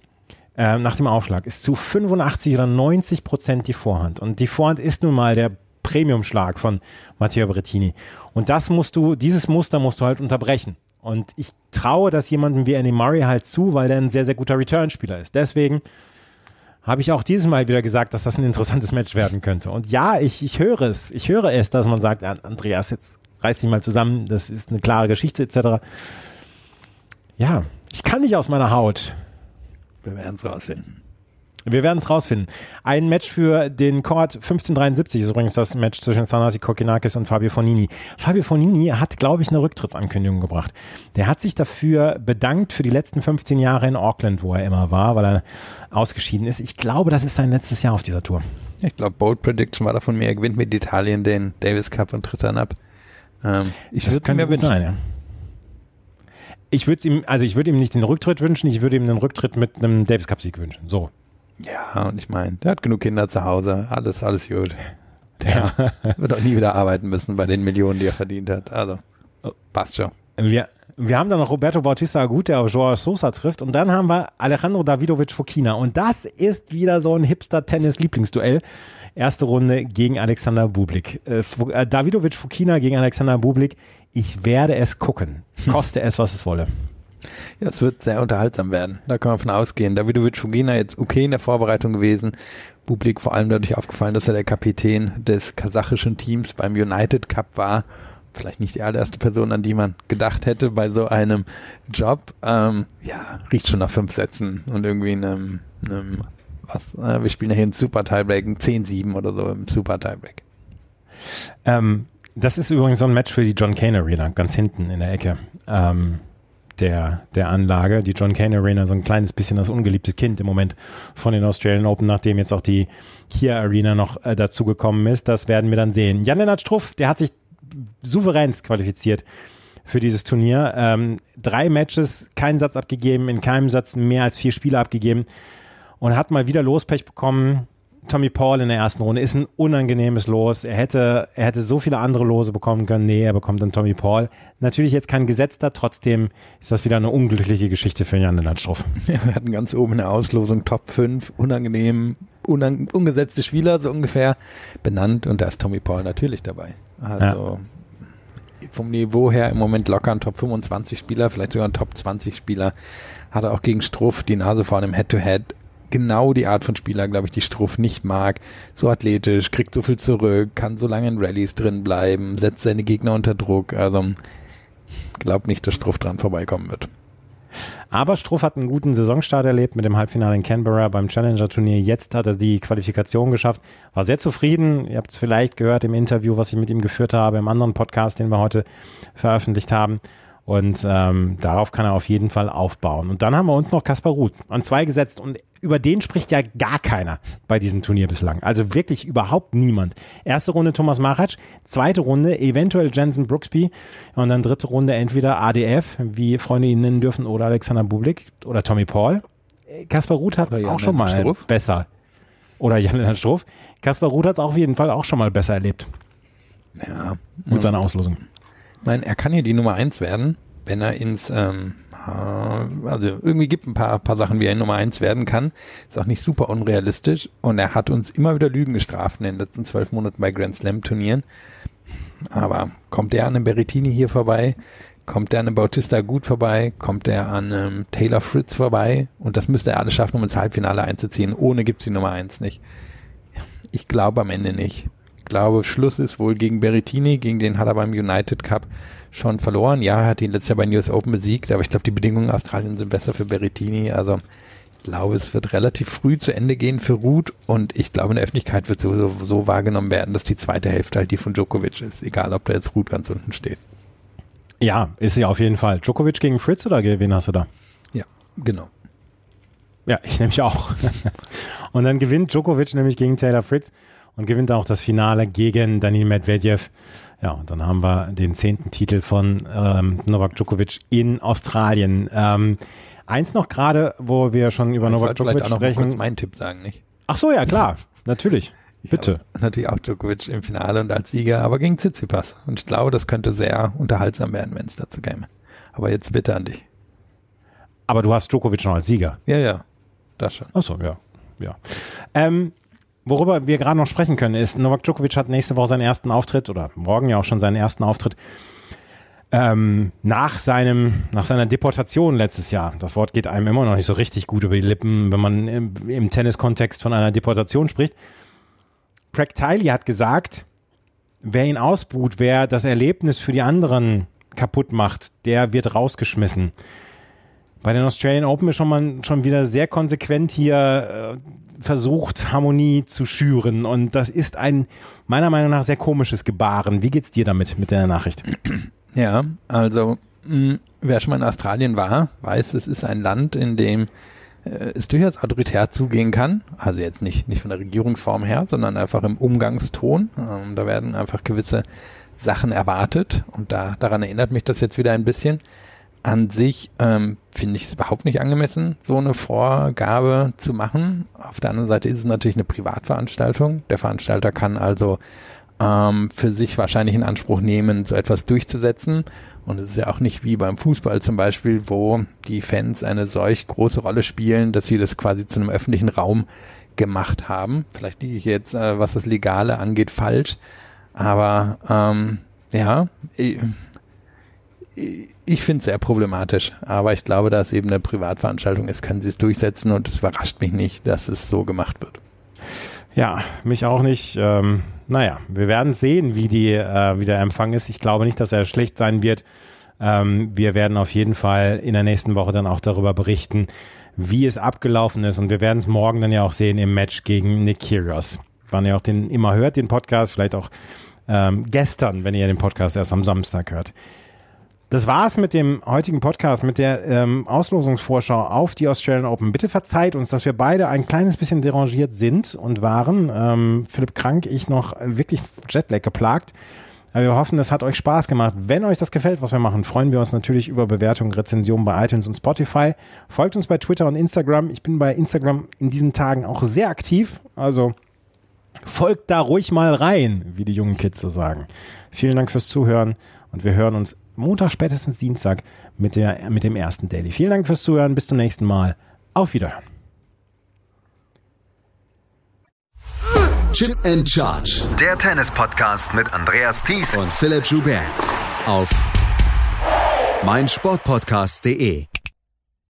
äh, nach dem Aufschlag ist zu 85 oder 90 Prozent die Vorhand. Und die Vorhand ist nun mal der Premium-Schlag von Matteo Berrettini. Und das musst du, dieses Muster musst du halt unterbrechen. Und ich traue das jemandem wie Andy Murray halt zu, weil der ein sehr, sehr guter Return-Spieler ist. Deswegen habe ich auch dieses Mal wieder gesagt, dass das ein interessantes Match werden könnte. Und ja, ich, ich höre es. Ich höre es, dass man sagt, Andreas, jetzt reiß dich mal zusammen, das ist eine klare Geschichte etc. Ja, ich kann nicht aus meiner Haut. Wir werden es rausfinden. Wir werden es rausfinden. Ein Match für den Court 1573 ist übrigens das Match zwischen Thanasi Kokinakis und Fabio Fonini. Fabio Fonini hat, glaube ich, eine Rücktrittsankündigung gebracht. Der hat sich dafür bedankt für die letzten 15 Jahre in Auckland, wo er immer war, weil er ausgeschieden ist. Ich glaube, das ist sein letztes Jahr auf dieser Tour. Ich glaube, Bold Prediction war davon mehr. Er gewinnt mit Italien den Davis Cup und tritt dann ab. Ähm, ich Das würde könnte mir gut wünschen. sein, ja. Ich würde ihm, also ich würde ihm nicht den Rücktritt wünschen, ich würde ihm den Rücktritt mit einem Davis Cup Sieg wünschen. So. Ja, und ich meine, der hat genug Kinder zu Hause. Alles, alles gut. Der [laughs] wird auch nie wieder arbeiten müssen bei den Millionen, die er verdient hat. Also, passt schon. Wir, wir haben dann noch Roberto Bautista Agut, der auf Joao Sosa trifft. Und dann haben wir Alejandro Davidovic Fokina. Und das ist wieder so ein Hipster-Tennis-Lieblingsduell. Erste Runde gegen Alexander Bublik. Äh, äh, Davidovic Fokina gegen Alexander Bublik. Ich werde es gucken. Koste es, was es wolle. Ja, es wird sehr unterhaltsam werden. Da kann man von ausgehen. Davidovic Fugina jetzt okay in der Vorbereitung gewesen. Bublik vor allem dadurch aufgefallen, dass er der Kapitän des kasachischen Teams beim United Cup war. Vielleicht nicht die allererste Person, an die man gedacht hätte bei so einem Job. Ähm, ja, riecht schon nach fünf Sätzen und irgendwie einem, einem was, äh, wir spielen ja hier einen Super Tiebreak, ein 10-7 oder so im Super Tiebreak. Ähm, das ist übrigens so ein Match für die John Kane Arena, ganz hinten in der Ecke ähm, der, der Anlage. Die John Kane Arena, so ein kleines bisschen das ungeliebte Kind im Moment von den Australian Open, nachdem jetzt auch die Kia Arena noch äh, dazugekommen ist. Das werden wir dann sehen. Jan-Lennart Struff, der hat sich souveränst qualifiziert für dieses Turnier. Ähm, drei Matches, keinen Satz abgegeben, in keinem Satz mehr als vier Spiele abgegeben und hat mal wieder Lospech bekommen. Tommy Paul in der ersten Runde ist ein unangenehmes Los. Er hätte, er hätte so viele andere Lose bekommen können. Nee, er bekommt dann Tommy Paul. Natürlich jetzt kein Gesetzter, trotzdem ist das wieder eine unglückliche Geschichte für Jan Landstruff. Ja, wir hatten ganz oben in der Auslosung Top 5, unangenehm, unang ungesetzte Spieler so ungefähr benannt und da ist Tommy Paul natürlich dabei. Also vom Niveau her im Moment locker ein Top 25 Spieler, vielleicht sogar ein Top 20 Spieler. Hat er auch gegen Struff die Nase vorne im Head-to-Head. Genau die Art von Spieler, glaube ich, die Struff nicht mag. So athletisch, kriegt so viel zurück, kann so lange in Rallyes drin bleiben, setzt seine Gegner unter Druck. Also glaub nicht, dass Struff dran vorbeikommen wird. Aber Struff hat einen guten Saisonstart erlebt mit dem Halbfinale in Canberra beim Challenger-Turnier. Jetzt hat er die Qualifikation geschafft. War sehr zufrieden. Ihr habt es vielleicht gehört im Interview, was ich mit ihm geführt habe, im anderen Podcast, den wir heute veröffentlicht haben. Und ähm, darauf kann er auf jeden Fall aufbauen. Und dann haben wir uns noch Kaspar Ruth an zwei gesetzt. Und über den spricht ja gar keiner bei diesem Turnier bislang. Also wirklich überhaupt niemand. Erste Runde Thomas Marac, zweite Runde eventuell Jensen Brooksby und dann dritte Runde entweder ADF, wie Freunde ihn nennen dürfen, oder Alexander Bublik oder Tommy Paul. Kaspar Ruth hat es auch schon mal Struff. besser. Oder Jan-Lennart Struff. Kaspar Ruth hat es auf jeden Fall auch schon mal besser erlebt Ja, mit seiner Auslosung. Ich meine, er kann hier die Nummer eins werden, wenn er ins, ähm, äh, also irgendwie gibt ein paar, paar Sachen, wie er Nummer eins werden kann. Ist auch nicht super unrealistisch und er hat uns immer wieder Lügen gestraft in den letzten zwölf Monaten bei Grand Slam Turnieren. Aber kommt der an einem Berrettini hier vorbei? Kommt der an einem Bautista gut vorbei? Kommt der an einem Taylor Fritz vorbei? Und das müsste er alles schaffen, um ins Halbfinale einzuziehen. Ohne gibt's die Nummer eins nicht. Ich glaube am Ende nicht. Ich glaube, Schluss ist wohl gegen Berrettini, gegen den hat er beim United Cup schon verloren. Ja, er hat ihn letztes Jahr bei News Open besiegt, aber ich glaube, die Bedingungen in Australien sind besser für Berrettini. Also glaube, es wird relativ früh zu Ende gehen für Ruth und ich glaube, in der Öffentlichkeit wird sowieso so wahrgenommen werden, dass die zweite Hälfte halt die von Djokovic ist, egal ob da jetzt Ruth ganz unten steht. Ja, ist sie auf jeden Fall. Djokovic gegen Fritz oder wen hast du da? Ja, genau. Ja, ich nämlich auch. [laughs] und dann gewinnt Djokovic nämlich gegen Taylor Fritz und gewinnt auch das Finale gegen Daniil Medvedev. Ja, und dann haben wir den zehnten Titel von ähm, Novak Djokovic in Australien. Ähm, eins noch gerade, wo wir schon über ich Novak Djokovic auch sprechen. Noch kurz meinen Tipp sagen, nicht? Ach so, ja klar, natürlich. Ich Bitte. Natürlich auch Djokovic im Finale und als Sieger, aber gegen Tsitsipas. Und ich glaube, das könnte sehr unterhaltsam werden, wenn es dazu käme. Aber jetzt bitte an dich. Aber du hast Djokovic noch als Sieger. Ja, ja, das schon. Ach so, ja. ja. Ähm, worüber wir gerade noch sprechen können, ist, Novak Djokovic hat nächste Woche seinen ersten Auftritt oder morgen ja auch schon seinen ersten Auftritt ähm, nach seinem, nach seiner Deportation letztes Jahr. Das Wort geht einem immer noch nicht so richtig gut über die Lippen, wenn man im, im Tenniskontext von einer Deportation spricht. Craig Tiley hat gesagt, wer ihn ausbuht, wer das Erlebnis für die anderen kaputt macht, der wird rausgeschmissen. Bei den Australian Open ist schon mal schon wieder sehr konsequent hier äh, versucht, Harmonie zu schüren. Und das ist ein meiner Meinung nach sehr komisches Gebaren. Wie geht's dir damit, mit der Nachricht? Ja, also mh, wer schon mal in Australien war, weiß, es ist ein Land, in dem äh, es durchaus autoritär zugehen kann. Also jetzt nicht, nicht von der Regierungsform her, sondern einfach im Umgangston. Ähm, da werden einfach gewisse Sachen erwartet und da, daran erinnert mich das jetzt wieder ein bisschen. An sich ähm, finde ich es überhaupt nicht angemessen, so eine Vorgabe zu machen. Auf der anderen Seite ist es natürlich eine Privatveranstaltung. Der Veranstalter kann also ähm, für sich wahrscheinlich in Anspruch nehmen, so etwas durchzusetzen. Und es ist ja auch nicht wie beim Fußball zum Beispiel, wo die Fans eine solch große Rolle spielen, dass sie das quasi zu einem öffentlichen Raum gemacht haben. Vielleicht liege ich jetzt, äh, was das Legale angeht, falsch. Aber ähm, ja, ich, finde es sehr problematisch. Aber ich glaube, da es eben eine Privatveranstaltung ist, können sie es durchsetzen und es überrascht mich nicht, dass es so gemacht wird. Ja, mich auch nicht. Ähm, naja, wir werden sehen, wie, die, äh, wie der Empfang ist. Ich glaube nicht, dass er schlecht sein wird. Ähm, wir werden auf jeden Fall in der nächsten Woche dann auch darüber berichten, wie es abgelaufen ist. Und wir werden es morgen dann ja auch sehen im Match gegen Nick Kyrgios. Wann ihr auch den immer hört, den Podcast, vielleicht auch ähm, gestern, wenn ihr den Podcast erst am Samstag hört. Das war's mit dem heutigen Podcast, mit der ähm, Auslosungsvorschau auf die Australian Open. Bitte verzeiht uns, dass wir beide ein kleines bisschen derangiert sind und waren. Ähm, Philipp krank, ich noch wirklich Jetlag geplagt. Aber wir hoffen, es hat euch Spaß gemacht. Wenn euch das gefällt, was wir machen, freuen wir uns natürlich über Bewertungen, Rezensionen bei iTunes und Spotify. Folgt uns bei Twitter und Instagram. Ich bin bei Instagram in diesen Tagen auch sehr aktiv. Also folgt da ruhig mal rein, wie die jungen Kids so sagen. Vielen Dank fürs Zuhören und wir hören uns Montag, spätestens Dienstag mit, der, mit dem ersten Daily. Vielen Dank fürs Zuhören. Bis zum nächsten Mal. Auf Wiederhören. Chip and Charge. Der Tennis-Podcast mit Andreas Thies und Philipp Joubert. Auf meinsportpodcast.de.